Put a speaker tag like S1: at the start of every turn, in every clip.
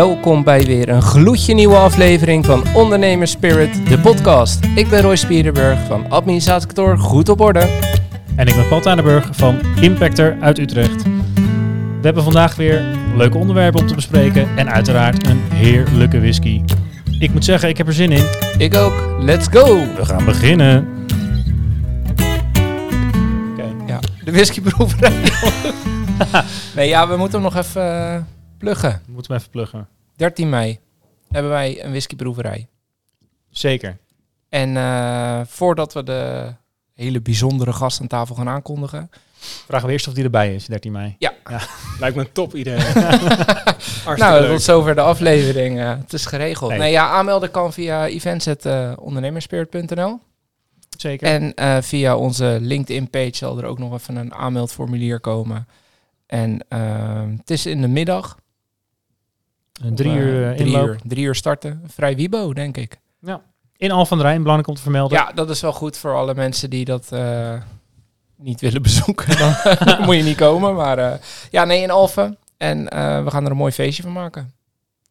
S1: Welkom bij weer een gloedje nieuwe aflevering van Ondernemers Spirit, de podcast. Ik ben Roy Spierenburg van Administratiekantoor Goed op Orde.
S2: En ik ben Paul Tanenburg van Impactor uit Utrecht. We hebben vandaag weer leuke onderwerpen om te bespreken en uiteraard een heerlijke whisky. Ik moet zeggen, ik heb er zin in.
S1: Ik ook. Let's go!
S2: We gaan beginnen. Oké.
S1: Ja, de whiskyproeverij. nee, ja, we moeten hem nog even eh, pluggen.
S2: We moeten hem even pluggen.
S1: 13 mei hebben wij een whiskyproeverij.
S2: Zeker.
S1: En eh, voordat we de hele bijzondere gast aan tafel gaan aankondigen...
S2: Vragen we eerst of die erbij is, 13 mei.
S3: Lijkt me een top idee.
S1: nou, tot zover de aflevering. eh, het is geregeld.
S2: Nee.
S1: Nee, ja, aanmelden kan via events.ondernemerspirit.nl.
S2: Zeker.
S1: En eh, via onze LinkedIn-page zal er ook nog even een aanmeldformulier komen. En eh, het is in de middag.
S2: Een drie
S1: eh,
S2: uur eh,
S1: drie
S2: inloop.
S1: uur, drie uur starten. Vrij wibo, denk ik.
S2: In Al van der Rijn, belangrijk om te vermelden.
S1: Ja, dat is wel goed voor alle mensen die dat eh, niet willen bezoeken. Dan moet je niet komen. Maar ja, nee, in Alphen. En we gaan er een mooi feestje van maken.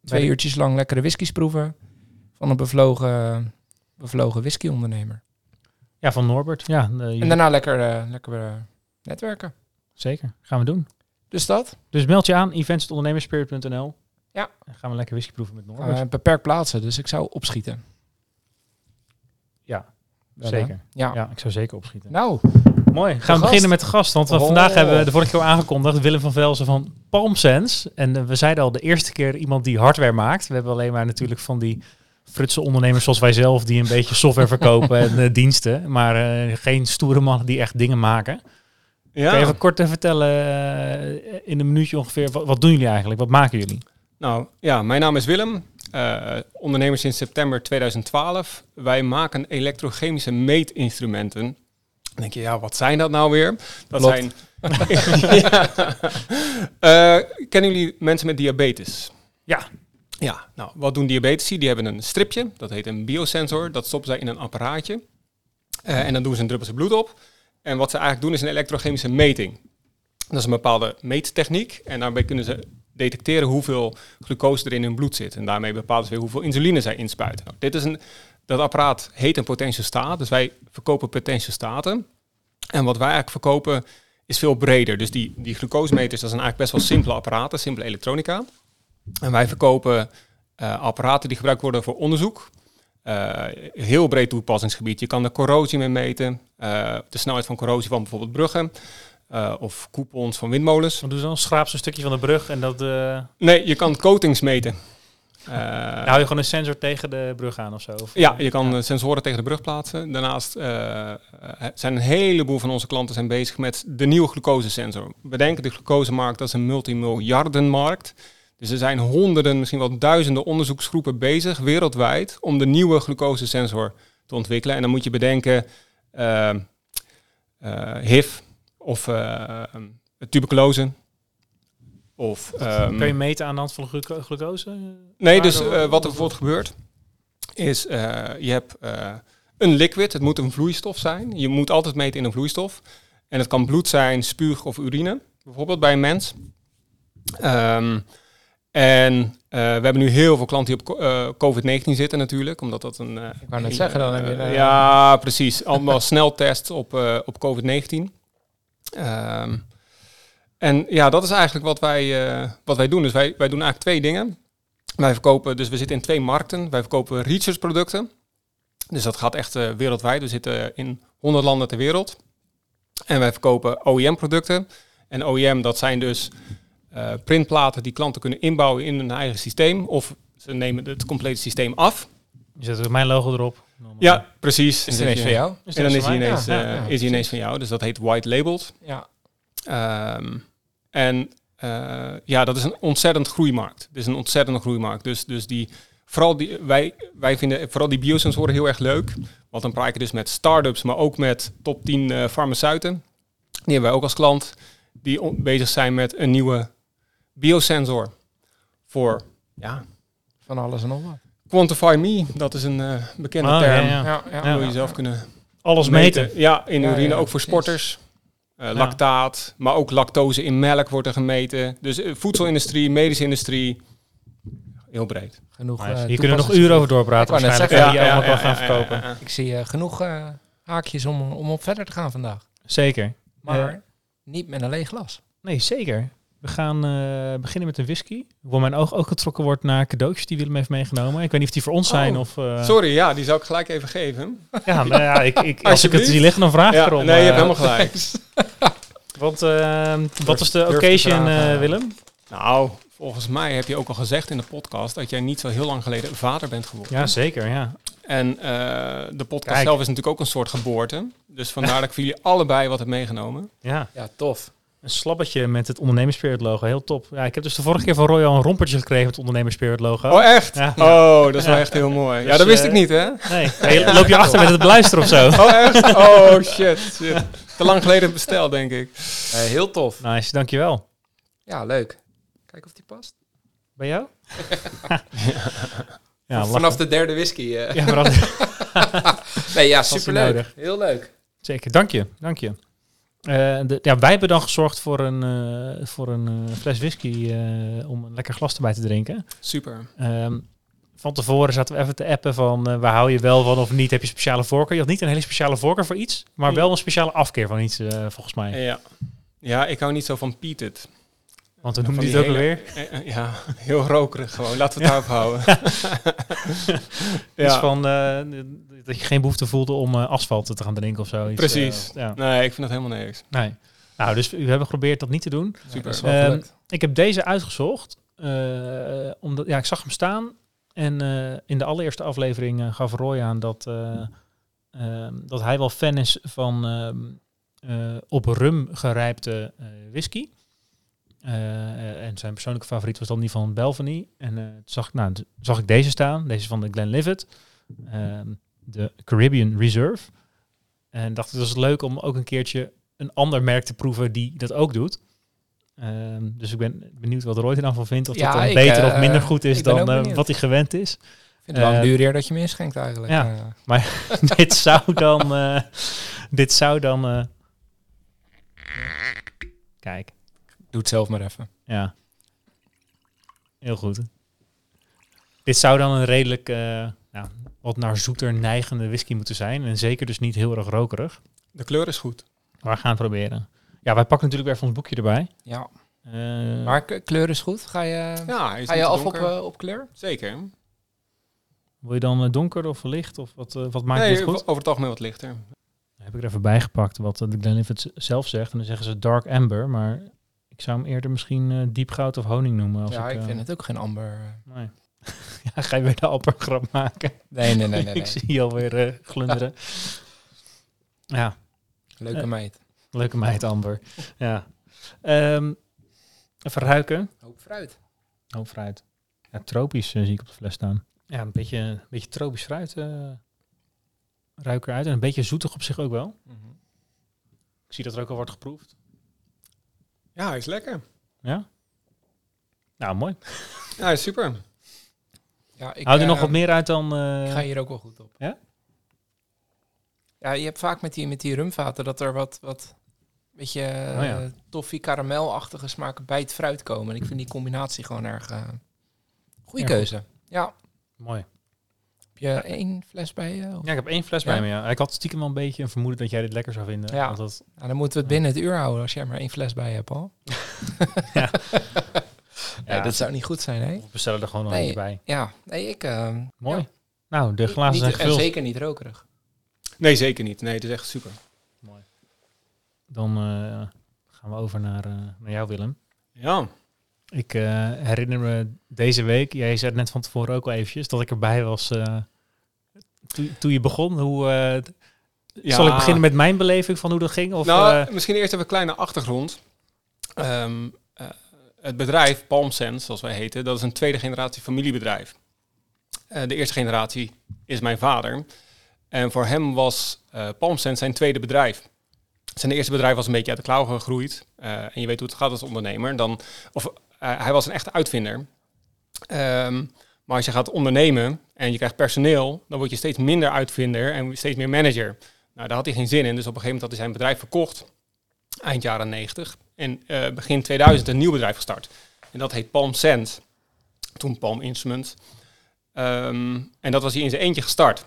S1: Twee uurtjes lang lekkere whiskies proeven. Van een bevlogen, bevlogen whiskyondernemer.
S2: Ja, van Norbert. Ja,
S1: En daarna lekker, lekker netwerken.
S2: zeker. Gaan we doen.
S1: Dus dat.
S2: Dus meld je aan, eventsondernemerspirit.nl.
S1: Ja.
S2: Dan gaan we lekker whisky proeven met Norbert.
S1: Eh beperkt plaatsen, dus ik zou opschieten.
S2: ja,
S1: Wel,
S2: zeker.
S1: Ja.
S2: Ja, ik zou zeker opschieten.
S1: Nou,
S2: Mooi. Gaan we
S1: gast.
S2: beginnen met de gast. Want we
S1: Oh.
S2: vandaag hebben we de vorige keer al aangekondigd Willem van Velzen van Palm Sense. En eh, we zeiden al de eerste keer iemand die hardware maakt. We hebben alleen maar natuurlijk van die frutse ondernemers zoals wij zelf die een beetje software verkopen en eh, diensten. Maar eh, geen stoere mannen die echt dingen maken. Kan je
S3: Ja,
S2: even kort vertellen in een minuutje ongeveer, wat, wat doen jullie eigenlijk? Wat maken jullie?
S3: Nou ja, mijn naam is Willem. eh, ondernemer sinds september 2012. Wij maken elektrochemische meetinstrumenten. Dan denk je, ja, wat zijn dat nou weer? Dat
S1: Klopt.
S3: zijn. ja. Eh, kennen jullie mensen met diabetes?
S2: Ja.
S3: Ja, nou, wat doen diabetici? Die hebben een stripje, dat heet een biosensor. Dat stoppen zij in een apparaatje. Eh, en dan doen ze een druppeltje bloed op. En wat ze eigenlijk doen is een elektrochemische meting. Dat is een bepaalde meettechniek. En daarbij kunnen ze detecteren hoeveel glucose er in hun bloed zit. En daarmee bepalen ze weer hoeveel insuline zij inspuiten. Nou, dit is een, dat apparaat heet een potentiostaat. Dus wij verkopen potentiostaten. En wat wij eigenlijk verkopen is veel breder. Dus die, die glucosemeters, dat zijn eigenlijk best wel simpele apparaten, simpele elektronica. En wij verkopen eh, apparaten die gebruikt worden voor onderzoek. Eh, heel breed toepassingsgebied. Je kan de corrosie mee meten, eh, de snelheid van corrosie van bijvoorbeeld bruggen eh, of koepels van windmolens.
S2: Dan doen ze dan schraap ze een stukje van de brug en dat eh,
S3: Nee, je kan coatings meten. Eh,
S2: dan hou je gewoon een sensor tegen de brug aan of zo. Of,
S3: ja, je kan eh, sensoren tegen de brug plaatsen. Daarnaast zijn een heleboel van onze klanten zijn bezig met de nieuwe glucosesensor. We denken de glucosemarkt dat is een multimiljardenmarkt. Dus er zijn honderden, misschien wel duizenden onderzoeksgroepen bezig wereldwijd om de nieuwe glucosesensor te ontwikkelen. En dan moet je bedenken HIV of eh, tuberculose. Of, ehm,
S2: Kun je meten aan de hand van gluco- glucose?
S3: Nee, dus eh, wat er bijvoorbeeld gebeurt, is eh, je hebt eh, een liquid, het moet een vloeistof zijn. Je moet altijd meten in een vloeistof. En het kan bloed zijn, spuug of urine, bijvoorbeeld bij een mens. Ehm, en eh, we hebben nu heel veel klanten die op co- eh, COVID-19 zitten natuurlijk, omdat dat een...
S1: Ik wou net zeggen, dan heb je een-
S3: ja, precies. Allemaal sneltests op, eh, op COVID-19. Ehm, en ja, dat is eigenlijk wat wij, eh, wat wij doen. Dus wij, wij doen eigenlijk twee dingen. Wij verkopen, dus we zitten in twee markten. Wij verkopen research producten. Dus dat gaat echt eh, wereldwijd. We zitten in 100 landen ter wereld. En wij verkopen OEM producten. En OEM, dat zijn dus eh, printplaten die klanten kunnen inbouwen in hun eigen systeem. Of ze nemen het complete systeem af.
S2: Je zet er mijn logo erop.
S3: Ja, precies.
S1: is het ineens van jou?
S2: Is
S3: En dan is hij ineens,
S1: Ja, ja, ja,
S3: is hij ineens van jou. Dus dat heet white labeled.
S1: Ja.
S3: Ehm, en eh, ja, dat is een ontzettend groeimarkt. Het is een ontzettende groeimarkt. Dus, dus die, vooral die, wij, wij vinden vooral die biosensoren heel erg leuk. Want dan praat je dus met start-ups, maar ook met top 10 eh, farmaceuten. Die hebben wij ook als klant. Die bezig zijn met een nieuwe biosensor. Voor, ja,
S1: Van alles en nog wat.
S3: Quantify Me. Dat is een eh, bekende
S2: Ah, ja,
S3: term.
S2: ja.
S1: Ja,
S2: Ja.
S3: Wil je zelf kunnen
S2: Alles meten.
S3: ja, in
S1: Ja,
S3: urine,
S1: ja,
S3: ook voor sporters. Eh, lactaat, maar ook lactose in melk wordt er gemeten. Dus eh, voedselindustrie, medische industrie. heel breed.
S1: Genoeg.
S2: Nice. Hier kunnen we nog uren over doorpraten
S1: Ik
S2: waarschijnlijk.
S1: zeggen,
S2: die je allemaal gaan verkopen.
S3: ja, ja.
S1: Ik zie genoeg eh, haakjes om, om op verder te gaan vandaag.
S2: Zeker.
S1: Maar niet met een leeg glas.
S2: Nee, zeker. We gaan eh, beginnen met een whisky. Waar mijn oog ook getrokken wordt naar cadeautjes die Willem heeft meegenomen. Ik weet niet of die voor ons zijn
S3: Oh,
S2: of... eh,
S3: Sorry, ja, die zou ik gelijk even geven.
S2: Ja, nou ja, ik, ik, als ik het zie liggen, dan vraag ik
S3: Ja,
S2: erom.
S3: nee, je hebt
S2: eh,
S3: helemaal gelijk.
S2: Want eh, wat is de occasion, eh, Willem?
S3: Nou, volgens mij heb je ook al gezegd in de podcast dat jij niet zo heel lang geleden vader bent geworden.
S2: Ja, zeker, ja.
S3: En eh, de podcast
S2: Kijk.
S3: zelf is natuurlijk ook een soort geboorte. Dus vandaar dat ik voor jullie allebei wat heb meegenomen.
S2: Ja,
S1: Ja, tof.
S2: Een slabbetje met het Ondernemerspirit logo, heel top. Ja, ik heb dus de vorige keer van Roy al een rompertje gekregen met het Ondernemerspirit logo.
S3: Oh, echt?
S2: Ja.
S3: Oh, dat is wel echt heel mooi. Ja,
S2: Dus,
S3: dat wist
S2: eh,
S3: ik niet, hè?
S2: Nee, Ja, loop je achter met het beluisteren of zo?
S3: Oh, echt? Oh, shit. shit. Te lang geleden besteld, denk ik.
S1: Eh, heel tof.
S2: Nice, dankjewel.
S1: Ja, leuk. Kijk of die past.
S2: Bij jou? ja,
S1: Vanaf
S2: lachen.
S1: de derde whisky. eh.
S2: Ja, dat-
S1: Nee, ja, superleuk. Heel leuk.
S2: zeker. Dank je, dank je. Eh, de, ja, wij hebben dan gezorgd voor een, eh, voor een eh, fles whisky om een lekker glas erbij te drinken.
S3: Super.
S2: Ehm, van tevoren zaten we even te appen van waar hou je wel van of niet. Heb je speciale voorkeur? Je had niet een hele speciale voorkeur voor iets, maar wel een speciale afkeer van iets volgens mij.
S3: Ja. Ja, ik hou niet zo van Pieted.
S2: Want we
S3: Van
S2: noemen
S3: die
S2: die het ook alweer.
S3: Eh, eh, Ja, heel rokerig gewoon. Laten we het daarop houden.
S2: Iets
S3: ja.
S2: van eh, dat je geen behoefte voelde om eh, asfalt te gaan drinken of zo. Iets,
S3: Precies.
S2: ja.
S3: Nee, ik vind dat helemaal niks.
S2: Nee. Nou, dus we hebben geprobeerd dat niet te doen.
S3: Super.
S1: dat is wel
S2: Ehm. Ik heb deze uitgezocht. eh, omdat, ja, ik zag hem staan. En eh, in de allereerste aflevering gaf Roy aan dat, eh, ehm, dat hij wel fan is van ehm, eh, op rum gerijpte eh, whisky. Eh, en zijn persoonlijke favoriet was dan die van Belvany. En eh, toen zag, ik- nou, toen zag ik deze staan. Deze van de Glenlivet. Ehm, de Caribbean Reserve. En dacht, het was leuk om ook een keertje een ander merk te proeven die dat ook doet. Ehm, dus ik ben benieuwd wat Roy er dan van vindt. Of
S1: Ja,
S2: dat dan
S1: ik,
S2: beter
S1: eh,
S2: of minder goed is dan eh, wat hij gewend is.
S1: Ik vind het wel
S2: eh,
S1: een duur eer dat je me inschenkt eigenlijk.
S2: ja.
S1: Eh,
S2: dit zou dan... eh, dit zou dan... eh, kijk,
S1: doe het zelf maar even.
S2: ja. Heel goed. Dit zou dan een redelijk... eh, nou, wat naar zoeter neigende whisky moeten zijn. En zeker dus niet heel erg rokerig.
S3: De kleur is goed.
S2: Maar we gaan het proberen. Ja, wij pakken natuurlijk weer even ons boekje erbij.
S1: Ja.
S2: Eh,
S1: Maar kleur is goed. Ga je,
S3: Ja,
S1: ga je af op, eh, op kleur?
S3: Zeker.
S2: Wil je dan donker of licht? Of wat, wat maakt
S3: nee,
S2: dit goed?
S3: over het algemeen wat lichter.
S2: Dan heb ik er even bij gepakt wat de Glenlivet zelf zegt. En dan zeggen ze dark amber. Maar ik zou hem eerder misschien eh diep goud of honing noemen. Als
S1: ja, ik,
S2: ik, eh,
S1: vind het ook geen amber.
S2: Nee. ja, ga je weer de ambergrap maken?
S1: Nee, nee, nee. nee,
S2: ik
S1: nee.
S2: zie je alweer eh glunderen. ja,
S1: Leuke
S2: Eh,
S1: meid.
S2: leuke meid amber. ja. Ehm, even ruiken.
S1: Hoop fruit.
S2: Oh, fruit. Ja, tropisch eh, zie ik op de fles staan. Ja, een beetje, een beetje tropisch fruit eh ruik eruit. En een beetje zoetig op zich ook wel. Ik zie dat er ook al wordt geproefd.
S3: Ja, hij is lekker.
S2: Ja? Nou, mooi.
S3: Ja, hij is super.
S1: Ja, ik,
S2: Hou er
S1: eh,
S2: nog wat meer uit dan... eh,
S1: Ik ga hier ook wel goed op.
S2: Ja?
S1: Ja, je hebt vaak met die, met die rumvaten dat er wat, wat beetje
S2: Oh ja.
S1: eh, toffee karamelachtige smaken bij het fruit komen. En ik vind die combinatie gewoon erg uh, goede
S2: Ja,
S1: keuze. Ja.
S2: Mooi.
S1: Heb je één fles bij je? Of-
S2: Ja, ik heb één fles
S1: Ja?
S2: bij me, ja. Ik had stiekem wel een beetje een vermoeden dat jij dit lekker zou vinden.
S1: Ja.
S2: Want dat,
S1: Nou, dan moeten we het binnen het uur houden als jij maar één fles bij je hebt al.
S2: Ja. Ja.
S1: dat zou niet goed zijn, hè?
S2: we bestellen er gewoon nog
S1: Nee.
S2: eentje bij.
S1: Ja, nee, ik... eh,
S2: Mooi.
S1: ja,
S2: Nou, de glazen
S1: niet-
S2: zijn
S1: En
S2: gevuld.
S1: zeker niet rokerig.
S3: Nee, zeker niet. Nee, het is echt super.
S2: Mooi. Dan eh, gaan we over naar, eh, naar jou, Willem.
S3: Ja.
S2: Ik eh, herinner me deze week, jij zei net van tevoren ook al eventjes, dat ik erbij was eh, toen- je begon. Hoe, eh,
S3: Ja.
S2: Zal ik beginnen met mijn beleving van hoe dat ging? Of,
S3: nou, misschien eerst even een kleine achtergrond. Ehm, eh, het bedrijf PalmSense, zoals wij heten, dat is een tweede generatie familiebedrijf. De eerste generatie is mijn vader. En voor hem was eh PalmSense zijn tweede bedrijf. Zijn eerste bedrijf was een beetje uit de klauwen gegroeid. En je weet hoe het gaat als ondernemer. Dan, of, hij was een echte uitvinder. Ehm, maar als je gaat ondernemen en je krijgt personeel, dan word je steeds minder uitvinder en steeds meer manager. Nou, daar had hij geen zin in. Dus op een gegeven moment had hij zijn bedrijf verkocht. Eind jaren 90. En eh, begin 2000 een nieuw bedrijf gestart. En dat heet Palm Sense. toen Palm Instruments. Ehm, en dat was hij in zijn eentje gestart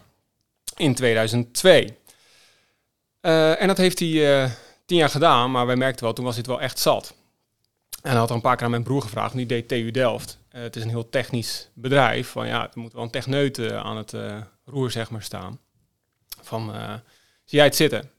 S3: in 2002. Eh, en dat heeft hij eh, tien jaar gedaan, maar wij merkten wel, toen was het wel echt zat. En had er een paar keer aan mijn broer gevraagd, die deed TU Delft. Eh, het is een heel technisch bedrijf, van ja, er moet wel een techneut eh, aan het eh, roer zeg maar staan. Van, eh, zie jij het zitten?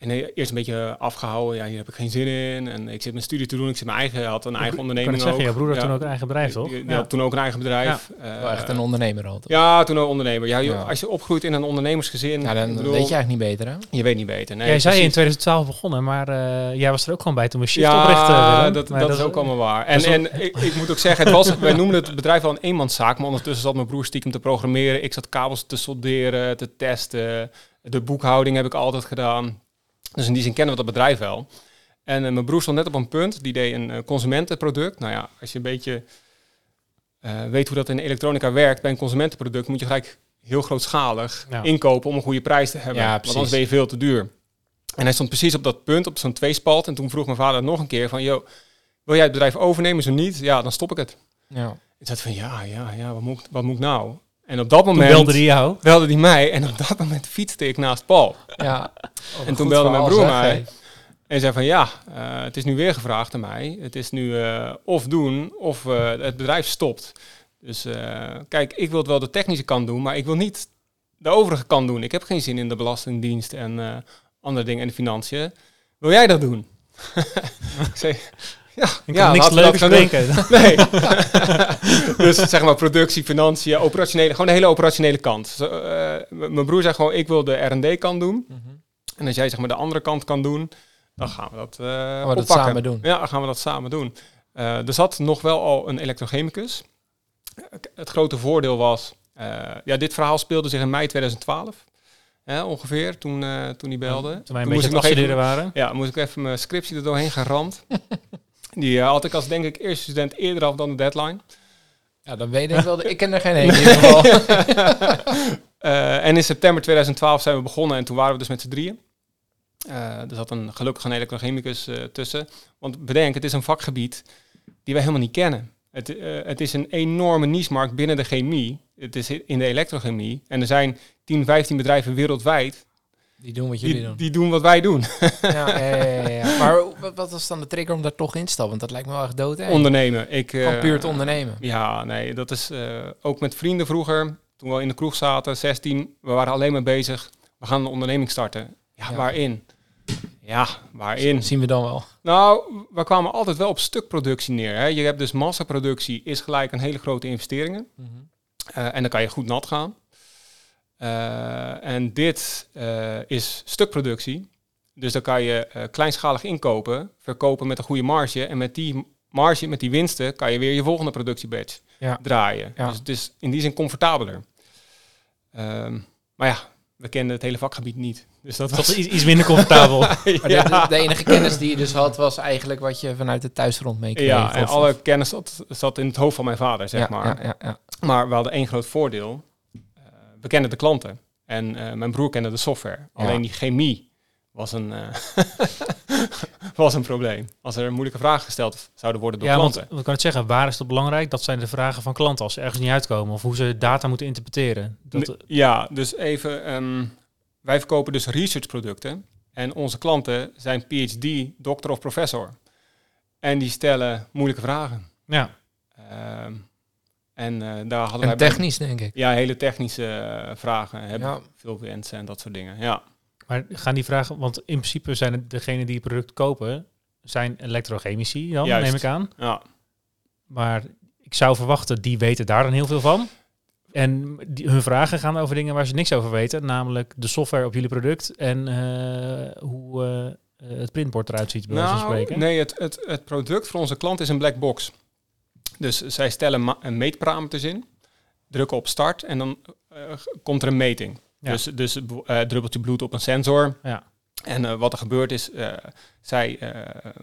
S3: En hij eerst een beetje afgehouden, ja, hier heb ik geen zin in. En ik zit mijn studie te doen, ik zit mijn eigen, had een eigen
S2: Ik kan
S3: onderneming
S2: het zeggen,
S3: ook.
S2: jouw broer had
S3: Ja.
S2: toen ook een eigen bedrijf, toch?
S3: Die, die had toen ook een eigen bedrijf.
S1: Wel
S3: Eh,
S1: echt een ondernemer al. toch?
S3: ja, toen ook ondernemer. Ja, joh,
S1: Ja.
S3: Als je opgroeit in een ondernemersgezin,
S1: Ja, dan
S3: ik bedoel,
S1: weet je eigenlijk niet beter, hè?
S3: je weet niet beter. Nee,
S2: jij zei in
S3: precies.
S2: 2012 begonnen, maar eh, jij was er ook gewoon bij toen we Shift
S3: ja,
S2: oprichten. Willem.
S3: dat, dat, is ook allemaal waar. En, en ik, ik moet ook zeggen, het was, wij noemden het bedrijf wel een eenmanszaak, maar ondertussen zat mijn broer stiekem te programmeren. Ik zat kabels te solderen, te testen. De boekhouding heb ik altijd gedaan. Dus in die zin kennen we dat bedrijf wel. En eh, mijn broer stond net op een punt, die deed een eh, consumentenproduct. Nou ja, als je een beetje eh, weet hoe dat in elektronica werkt bij een consumentenproduct, moet je gelijk heel grootschalig
S2: Ja.
S3: inkopen om een goede prijs te hebben.
S1: Ja,
S3: Want anders ben je veel te duur. En hij stond precies op dat punt, op zo'n tweespalt. En toen vroeg mijn vader nog een keer van, joh, wil jij het bedrijf overnemen? Zo niet, ja, dan stop ik het.
S1: Ja.
S3: Ik zei van, ja, ja, ja, wat moet, wat moet nou? En op dat
S2: Toen
S3: moment
S2: belde hij jou.
S3: belde hij mij en op dat moment fietste ik naast Paul.
S1: ja.
S3: En toen belde mijn broer mij. En zei van ja, eh, het is nu weer gevraagd aan mij. Het is nu eh, of doen of eh, het bedrijf stopt. Dus kijk, ik wil het wel de technische kant doen, maar ik wil niet de overige kant doen. Ik heb geen zin in de belastingdienst en andere dingen en de financiën. Wil jij dat doen? ik zei, ja,
S2: Ik
S3: ja
S2: kan niks
S3: gaan doen.
S2: denken.
S3: Nee. dus zeg maar productie, financiën, operationele, gewoon de hele operationele kant. Eh, mijn broer zei gewoon, ik wil de R&D kant doen.
S1: Mhm.
S3: En als jij zeg maar de andere kant kan doen, dan gaan we dat, eh
S1: we dat
S3: oppakken.
S1: samen doen.
S3: Ja, dan gaan we dat samen doen. Eh, er zat nog wel al een elektrochemicus. Het grote voordeel was, ja, dit verhaal speelde zich in mei 2012. Hè, ongeveer, toen, toen hij belde.
S2: Toen wij een
S3: moest
S2: beetje
S3: ik nog even-
S2: waren.
S3: ja, moest ik even mijn scriptie er doorheen geramd. Die eh, had ik als denk ik eerste student eerder af dan de deadline.
S1: Ja, dan weet ik wel. de- Ik ken er geen één in ieder geval.
S3: Eh, en in september 2012 zijn we begonnen en toen waren we dus met z'n drieën. Eh, er zat een gelukkig een elektrochemicus tussen. Want bedenk, het is een vakgebied die wij helemaal niet kennen. Het, het is een enorme niche-markt binnen de chemie. Het is in de elektrochemie. En er zijn 10, 15 bedrijven wereldwijd
S1: Die doen wat jullie
S3: die,
S1: doen.
S3: die doen wat wij doen.
S1: Ja, ja, ja, ja. Maar wat, was dan de trigger om daar toch in te stappen? Want dat lijkt me wel echt dood. hè?
S3: Ondernemen. Ik, eh,
S1: Gewoon puur te ondernemen.
S3: Ja, nee, dat is eh, ook met vrienden vroeger, toen we in de kroeg zaten, 16, we waren alleen maar bezig. We gaan een onderneming starten. Ja, waarin? Ja, waarin?
S1: Zien we dan wel.
S3: Nou, we kwamen altijd wel op stukproductie neer. Hè. Je hebt dus massaproductie, is gelijk een hele grote investeringen. Eh, en dan kan je goed nat gaan. Eh, en dit eh, is stukproductie. Dus dan kan je eh, kleinschalig inkopen, verkopen met een goede marge. En met die marge, met die winsten, kan je weer je volgende productiebatch
S1: Ja.
S3: draaien.
S1: Ja.
S3: Dus het is in die zin comfortabeler. Ehm, maar ja, we kenden het hele vakgebied niet. Dus dat
S2: Dat
S3: was...
S2: was iets, iets minder comfortabel.
S1: Maar de-
S3: ja.
S1: de, de enige kennis die je dus had, was eigenlijk wat je vanuit het thuisgrond meekreeg.
S3: Ja, en
S1: of-
S3: alle kennis zat, zat in het hoofd van mijn vader, zeg
S1: ja,
S3: maar.
S1: Ja, ja, ja.
S3: Maar we hadden één groot voordeel. We kenden de klanten. En eh, mijn broer kende de software.
S1: Ja.
S3: Alleen die chemie was een, eh, was een probleem. Als er moeilijke vragen gesteld zouden worden door
S2: Ja, want
S3: klanten.
S2: we kan het zeggen, waar is dat belangrijk? Dat zijn de vragen van klanten als ze ergens niet uitkomen. Of hoe ze data moeten interpreteren. Dat,
S3: Ja, dus even... ehm, wij verkopen dus researchproducten. En onze klanten zijn PhD, dokter of professor. En die stellen moeilijke vragen.
S2: ja.
S3: Ehm, en eh, daar hadden
S1: En
S3: wij...
S1: technisch, denk ik.
S3: Ja, hele technische eh, vragen. Hebben
S1: Ja.
S3: veel wensen en dat soort dingen. Ja.
S2: Maar gaan die vragen, want in principe zijn het degenen die het product kopen, zijn elektrochemici dan,
S3: Juist.
S2: neem ik aan.
S3: ja.
S2: Maar ik zou verwachten, die weten daar dan heel veel van. En die, hun vragen gaan over dingen waar ze niks over weten. Namelijk de software op jullie product en eh, hoe eh, het printbord eruit ziet, bij
S3: Nou,
S2: spreken.
S3: nee, het, het, het product voor onze klant is een black box. Dus zij stellen een meetparameters in, drukken op start en dan eh, komt er een meting.
S2: Ja.
S3: Dus, dus eh druppelt je bloed op een sensor.
S2: Ja.
S3: En eh, wat er gebeurt is, zij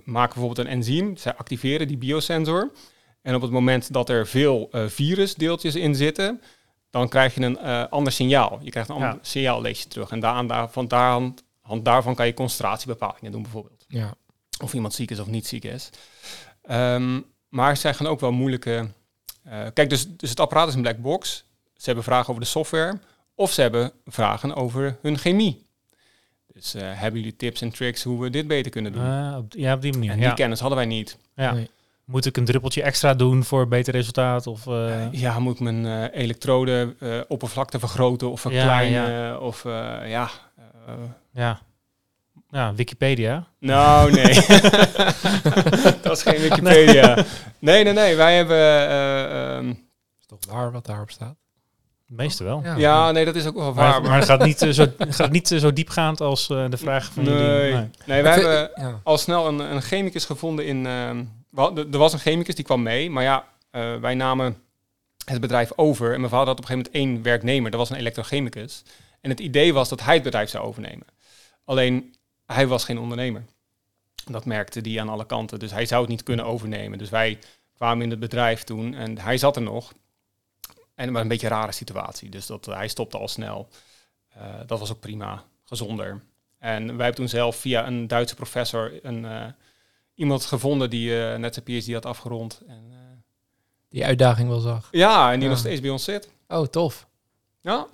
S3: maken bijvoorbeeld een enzym, zij activeren die biosensor. En op het moment dat er veel virusdeeltjes in zitten, dan krijg je een ander signaal. Je krijgt een ander
S2: Ja.
S3: signaal, lees je terug. En daar, daar, van daar, hand daarvan kan je concentratiebepalingen doen bijvoorbeeld
S1: Ja.
S3: of iemand ziek is of niet ziek is. Ehm, maar zij gaan ook wel moeilijke eh, kijk, dus, dus het apparaat is een black box. Ze hebben vragen over de software of ze hebben vragen over hun chemie. Dus eh, hebben jullie tips en tricks hoe we dit beter kunnen doen?
S2: Eh, op- ja, op die manier.
S3: en die
S2: Ja.
S3: kennis hadden wij niet.
S2: Ja.
S1: Nee.
S2: Moet ik een druppeltje extra doen voor een beter resultaat? Of, eh,
S3: Ja, moet ik mijn eh elektrode eh, oppervlakte vergroten of
S2: Ja,
S3: verkleinen? Of eh, ja. eh,
S2: ja. Ja, Wikipedia.
S3: nou, nee. dat is geen Wikipedia. Nee, nee, nee. Wij hebben. eh, ehm,
S1: is toch waar wat daarop staat?
S2: De meeste wel.
S3: ja, nee, dat is ook wel waar.
S2: Maar, maar het gaat niet, eh, zo, gaat niet eh, zo diepgaand als eh, de vraag van jullie.
S3: nee.
S2: Nee.
S3: nee,
S1: vind-
S3: hebben
S1: ja.
S3: al snel een, een chemicus gevonden in. ehm, we hadden- er was een chemicus die kwam mee, maar ja, eh, wij namen het bedrijf over. En mijn vader had op een gegeven moment één werknemer, dat was een elektrochemicus. En het idee was dat hij het bedrijf zou overnemen. Alleen hij was geen ondernemer. Dat merkte hij aan alle kanten. Dus hij zou het niet kunnen overnemen. Dus wij kwamen in het bedrijf toen en hij zat er nog. En het was een beetje een rare situatie. Dus dat, hij stopte al snel. Eh, dat was ook prima, gezonder. En wij hebben toen zelf via een Duitse professor een, eh, iemand gevonden die eh, net zijn PhD had afgerond. En, eh,
S1: Die uitdaging wel zag.
S3: ja, en die
S1: Ja.
S3: nog steeds bij ons zit.
S1: Oh, tof.
S3: Ja,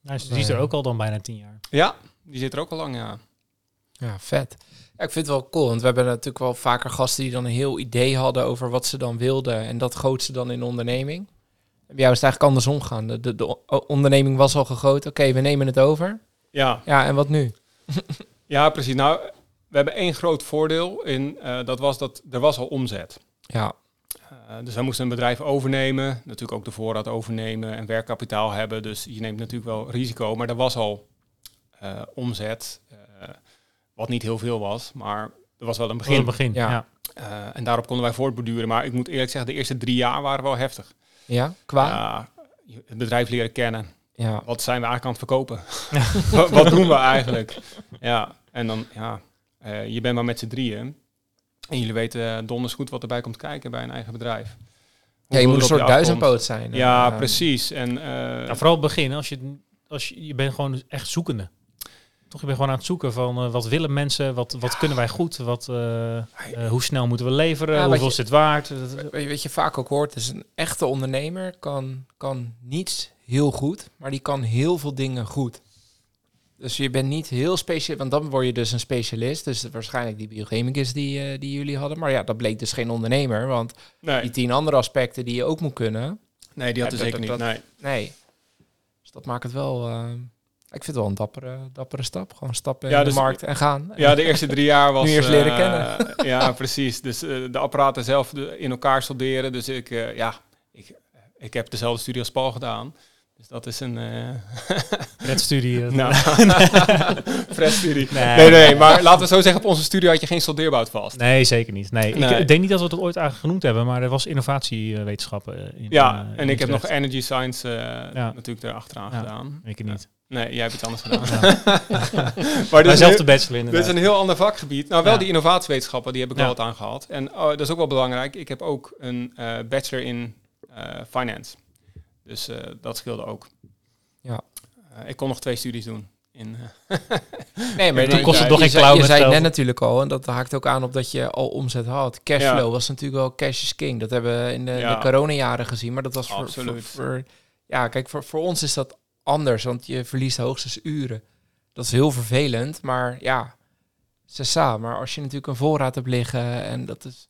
S2: Nou, die is er ook al dan bijna tien jaar.
S3: ja die zit er ook al lang, ja.
S1: Ja, vet. Ja, ik vind het wel cool, want we hebben natuurlijk wel vaker gasten die dan een heel idee hadden over wat ze dan wilden. En dat goot ze dan in de onderneming. Bij jou is het eigenlijk andersom gaan. De, de, de onderneming was al gegoten. Oké, we nemen het over.
S3: Ja,
S1: Ja, en wat nu?
S3: ja precies. Nou, we hebben één groot voordeel in. eh, dat was dat er was al omzet.
S1: Ja,
S3: Eh, dus wij moesten een bedrijf overnemen, natuurlijk ook de voorraad overnemen en werkkapitaal hebben. Dus je neemt natuurlijk wel risico, maar er was al eh, omzet, wat niet heel veel was, maar er was wel een
S2: Begin,
S3: begin.
S2: begin.
S1: Ja.
S2: Ja.
S3: Eh, en daarop konden wij voortborduren. Maar ik moet eerlijk zeggen, de eerste drie jaar waren wel heftig.
S1: ja qua?
S3: Je- het bedrijf leren kennen.
S1: Ja.
S3: Wat zijn we eigenlijk aan het verkopen? wat, wat doen we eigenlijk? Ja, en dan, ja, eh, je bent maar met z'n drieën. En jullie weten eh, donders goed wat erbij komt kijken bij een eigen bedrijf.
S1: ja, je moet een soort duizendpoot zijn.
S3: Ja,
S1: Eh,
S3: precies. En, eh,
S2: vooral het begin, als je, als je, je bent gewoon echt zoekende. Toch, je bent gewoon aan het zoeken van eh, wat willen mensen, wat, wat kunnen wij goed, wat, eh, eh, hoe snel moeten we leveren,
S1: Ja,
S2: hoeveel
S1: je-
S2: is het waard.
S1: Weet je wat je vaak ook hoort? Is een echte ondernemer kan, kan niets heel goed, maar die kan heel veel dingen goed. Dus je bent niet heel speciaal, want dan word je dus een specialist. Dus waarschijnlijk die biochemicus die, die jullie hadden. Maar ja, dat bleek dus geen ondernemer, want
S3: nee,
S1: die tien andere aspecten die je ook moet kunnen.
S3: nee, die had
S1: Ja,
S3: er
S1: dat-
S3: zeker niet.
S1: dat-
S3: Nee.
S1: Nee. Dus dat maakt het wel. Eh, ik vind het wel een dappere, dappere stap. Gewoon stappen
S3: Ja,
S1: in
S3: dus-
S1: de markt en gaan.
S3: Ja, de eerste drie jaar was...
S1: Nu eerst leren
S3: eh,
S1: kennen.
S3: ja, precies. Dus eh, de apparaten zelf in elkaar solderen. Dus ik, eh, ja, ik, ik heb dezelfde studie als Paul gedaan. Dus dat is een... eh
S2: Redstudie. eh,
S3: nou.
S2: Nee.
S3: Nee, nee, maar laten we zo zeggen, op onze studie had je geen soldeerbout vast.
S2: Nee, zeker niet. Nee,
S3: Nee.
S2: Ik, denk niet dat we het ooit eigenlijk genoemd hebben, maar er was innovatiewetenschappen. eh, in,
S3: Ja,
S2: eh,
S3: en ik heb nog energy science eh,
S2: Ja.
S3: natuurlijk erachteraan
S2: Ja.
S3: gedaan.
S2: Ik niet.
S3: Nee, jij hebt iets anders gedaan.
S2: Ja.
S3: maar dit
S2: zelf de bachelor
S3: dit
S2: inderdaad.
S3: is een heel ander vakgebied. Nou, wel
S2: Ja.
S3: die innovatiewetenschappen, die heb ik
S2: Ja.
S3: wel wat aangehad. En oh, dat is ook wel belangrijk. Ik heb ook een eh, bachelor in eh, finance. Dus eh, dat scheelde ook.
S1: Ja.
S3: Ik kon nog twee studies doen. In, eh,
S1: Nee, maar
S3: Toen kost het
S1: je
S2: nog geen
S1: zei-
S2: klauw
S1: Je zei net natuurlijk al, en dat haakt ook aan op dat je al omzet had. Cashflow
S3: Ja.
S1: was natuurlijk wel cash is king. Dat hebben we in de,
S3: Ja.
S1: de coronajaren gezien, maar dat was voor, voor,
S3: Absoluut.
S1: voor- ja, kijk, voor, voor ons is dat anders, want je verliest hoogstens uren. Dat is heel vervelend, maar ja, sessa. Maar als je natuurlijk een voorraad hebt liggen en dat is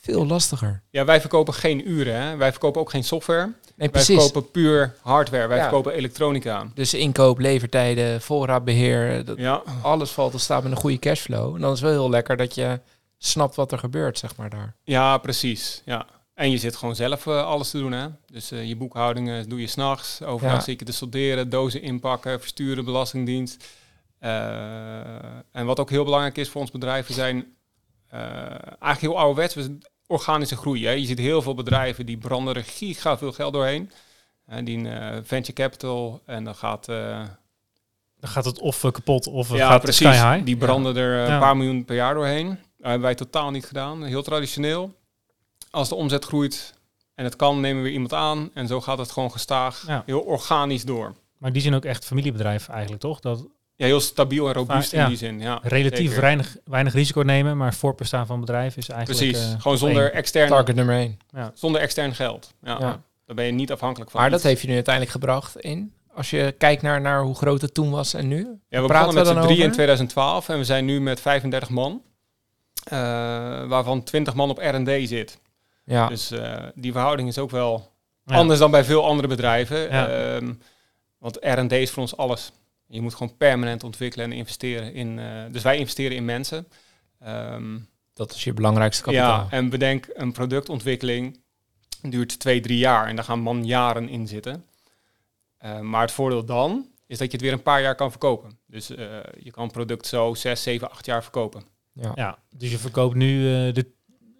S1: veel lastiger.
S3: ja, wij verkopen geen uren. Hè. Wij verkopen ook geen software.
S1: Nee,
S3: Wij verkopen puur hardware. Wij
S1: Ja.
S3: verkopen elektronica.
S1: Dus inkoop, levertijden, voorraadbeheer, dat,
S3: Ja,
S1: alles valt te staan met een goede cashflow. En dan is het wel heel lekker dat je snapt wat er gebeurt, zeg maar daar.
S3: ja precies. Ja. En je zit gewoon zelf eh, alles te doen. Hè? Dus eh, je boekhoudingen doe je s'nachts. Overdag
S1: Ja.
S3: zie ik te solderen, dozen inpakken, versturen, belastingdienst. Eh, en wat ook heel belangrijk is voor ons bedrijf, we zijn eigenlijk heel ouderwets. We zijn organische groei. Hè? Je ziet heel veel bedrijven die branden er giga veel geld doorheen. En die venture capital en dan gaat...
S2: Dan gaat het of kapot of
S3: ja,
S2: gaat
S3: precies.
S2: sky high.
S3: Die branden er
S2: Ja.
S3: een paar miljoen per jaar doorheen. Dat hebben wij totaal niet gedaan. Heel traditioneel. Als de omzet groeit en het kan, nemen we weer iemand aan. En zo gaat het gewoon gestaag,
S2: Ja.
S3: heel organisch door.
S2: Maar die zijn ook echt familiebedrijf eigenlijk, toch? Dat
S3: Ja, heel stabiel en robuust
S2: ja,
S3: in die zin. Ja,
S2: Relatief
S3: zeker.
S2: weinig, weinig risico nemen, maar voorbestaan van bedrijf is eigenlijk...
S3: Precies,
S2: eh,
S3: gewoon zonder
S2: één.
S3: extern,
S1: Target nummer één.
S2: Ja.
S3: zonder extern geld. Ja,
S1: Ja.
S3: Dan ben je niet afhankelijk van
S1: Maar dat heeft je nu uiteindelijk gebracht in. Als je kijkt naar, naar hoe groot het toen was en nu.
S3: Ja, we
S1: praten
S3: begonnen met
S1: we
S3: z'n drie in
S1: over?
S3: 2012 en we zijn nu met 35 man. eh, waarvan 20 man op R&D zit.
S1: Ja,
S3: Dus eh, die verhouding is ook wel
S2: Ja.
S3: anders dan bij veel andere bedrijven.
S2: Ja.
S3: Ehm, want R&D is voor ons alles. Je moet gewoon permanent ontwikkelen en investeren in. eh, dus wij investeren in mensen. Ehm,
S1: dat is je belangrijkste kapitaal.
S3: ja, en bedenk een productontwikkeling duurt twee, drie jaar en daar gaan man jaren in zitten. Eh, maar het voordeel dan is dat je het weer een paar jaar kan verkopen. Dus eh, je kan een product zo zes, zeven, acht jaar verkopen.
S1: Ja.
S2: Ja, dus je verkoopt nu eh, de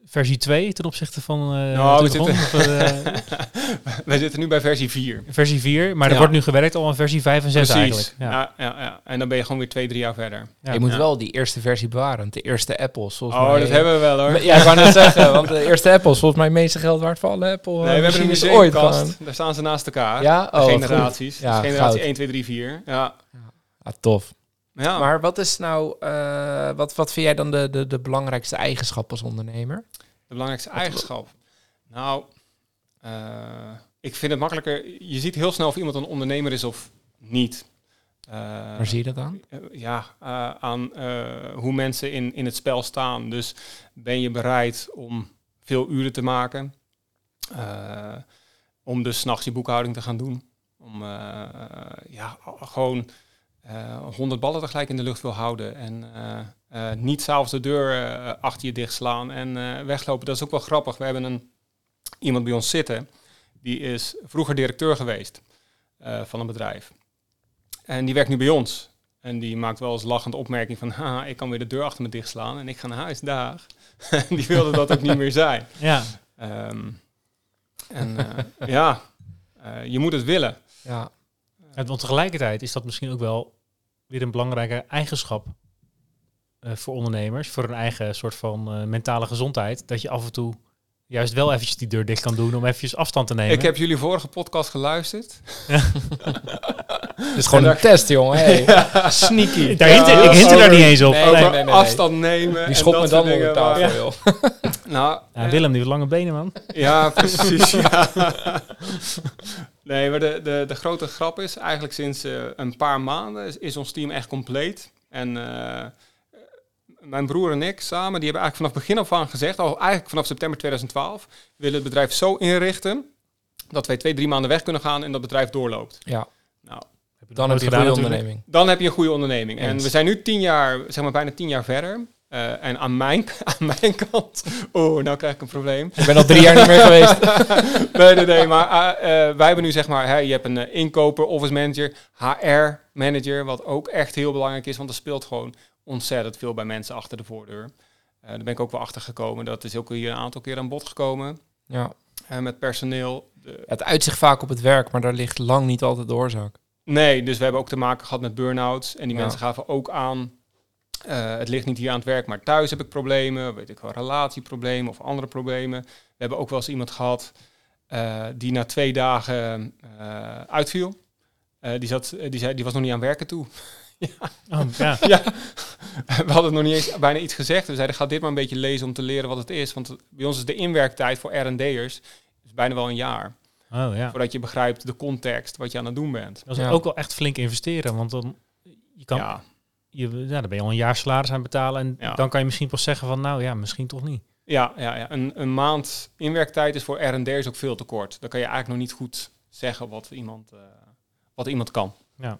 S2: versie 2 ten opzichte van eh
S3: Nou, we
S2: of, eh,
S3: Wij zitten nu bij versie 4.
S2: versie 4, maar er
S3: Ja.
S2: wordt nu gewerkt al aan versie 5 en 6 eigenlijk. Ja.
S3: Ja. Ja, ja, En dan ben je gewoon weer twee, drie jaar verder.
S2: Ja.
S1: Je moet
S3: Ja.
S1: wel die eerste versie bewaren. De eerste Apple. Volgens
S3: Oh,
S1: mij,
S3: dat hebben we wel hoor.
S1: Ja, ik wou net zeggen. Want de eerste Apple is volgens mij het meeste geld waard van alle Apple.
S3: Nee, we hebben een
S1: machines ooit gewoon.
S3: Daar staan ze naast elkaar.
S1: Ja, oh,
S3: generaties.
S1: Ja,
S3: Dus generatie
S1: goud.
S3: 1, 2, 3, 4. Ja.
S1: Ah, tof.
S3: Ja.
S1: Maar wat is nou, eh, wat, wat vind jij dan de, de, de belangrijkste eigenschap als ondernemer?
S3: De belangrijkste eigenschap. Nou, eh, ik vind het makkelijker. Je ziet heel snel of iemand een ondernemer is of niet. Eh,
S1: Waar zie je dat aan?
S3: ja, eh, aan eh, hoe mensen in, in het spel staan. Dus ben je bereid om veel uren te maken? Eh, om dus s'nachts je boekhouding te gaan doen? Om eh, ja, gewoon eh 100 ballen tegelijk in de lucht wil houden. En eh, eh, niet s'avonds de deur achter je dicht slaan en weglopen. Dat is ook wel grappig. We hebben een, iemand bij ons zitten. Die is vroeger directeur geweest van een bedrijf. En die werkt nu bij ons. En die maakt wel eens lachend opmerking van... Haha, ik kan weer de deur achter me dicht slaan en ik ga naar huis, dag. die wilde dat ook niet meer zijn.
S2: Ja.
S3: Ehm, en ja, je moet het willen.
S1: Ja,
S2: Want tegelijkertijd is dat misschien ook wel weer een belangrijke eigenschap eh, voor ondernemers, voor hun eigen soort van eh, mentale gezondheid, dat je af en toe juist wel eventjes die deur dicht kan doen om eventjes afstand te nemen.
S3: Ik heb jullie vorige podcast geluisterd.
S1: het is gewoon
S3: En
S1: een test, jongen. Hey.
S2: Sneaky. Daar
S3: Ja,
S2: hint, ik hint er daar niet eens op.
S1: Nee,
S2: Nee.
S3: Over
S1: nee, nee, nee.
S3: afstand nemen.
S1: Die schopt
S3: dat
S1: me dan onder tafel.
S3: Nou,
S2: Ja, Willem, die heeft lange benen, man.
S3: Ja, precies. Nee, maar de, de, de grote grap is, eigenlijk sinds eh, een paar maanden is, is ons team echt compleet. En eh, mijn broer en ik samen, die hebben eigenlijk vanaf begin af aan gezegd, al eigenlijk vanaf september 2012, willen het bedrijf zo inrichten dat wij twee, drie maanden weg kunnen gaan en dat bedrijf doorloopt.
S1: Ja,
S3: Nou,
S1: dan heb je een goede onderneming.
S3: dan heb je een goede onderneming. En we zijn nu tien jaar, zeg maar bijna tien jaar verder. Eh, en aan mijn, aan mijn kant, oh, nou krijg ik een probleem.
S1: Ik ben al drie jaar niet meer geweest.
S3: nee, nee, nee. Maar eh, eh, wij hebben nu zeg maar, hè, je hebt een inkoper, office manager, HR manager, wat ook echt heel belangrijk is, want er speelt gewoon ontzettend veel bij mensen achter de voordeur. Daar ben ik ook wel achter gekomen. Dat is ook hier een aantal keer aan bod gekomen.
S1: Ja.
S3: met personeel.
S1: Het uitzicht vaak op het werk, maar daar ligt lang niet altijd de oorzaak.
S3: nee, dus we hebben ook te maken gehad met burn-outs. En die
S1: Ja.
S3: mensen gaven ook aan, eh, het ligt niet hier aan het werk, maar thuis heb ik problemen. Weet ik wel, relatieproblemen of andere problemen. We hebben ook wel eens iemand gehad eh, die na twee dagen eh, uitviel. Eh, die, zat, die, zei, die was nog niet aan werken toe.
S2: Oh, ja.
S3: ja, we hadden nog niet eens bijna iets gezegd. We zeiden, ga dit maar een beetje lezen om te leren wat het is. Want bij ons is de inwerktijd voor R&D'ers bijna wel een jaar.
S2: Oh, ja.
S3: Voordat je begrijpt de context, wat je aan het doen bent.
S2: Dat is
S1: Ja.
S2: ook wel echt flink investeren, want dan, je kan,
S3: Ja,
S2: je, ja, dan ben je al een jaar salaris aan het betalen en
S3: Ja.
S2: dan kan je misschien pas zeggen van, nou ja, misschien toch niet.
S3: ja, ja, ja. Een, een maand inwerktijd is voor R&D'ers ook veel te kort. Dan kan je eigenlijk nog niet goed zeggen wat iemand, eh, wat iemand kan.
S2: Ja.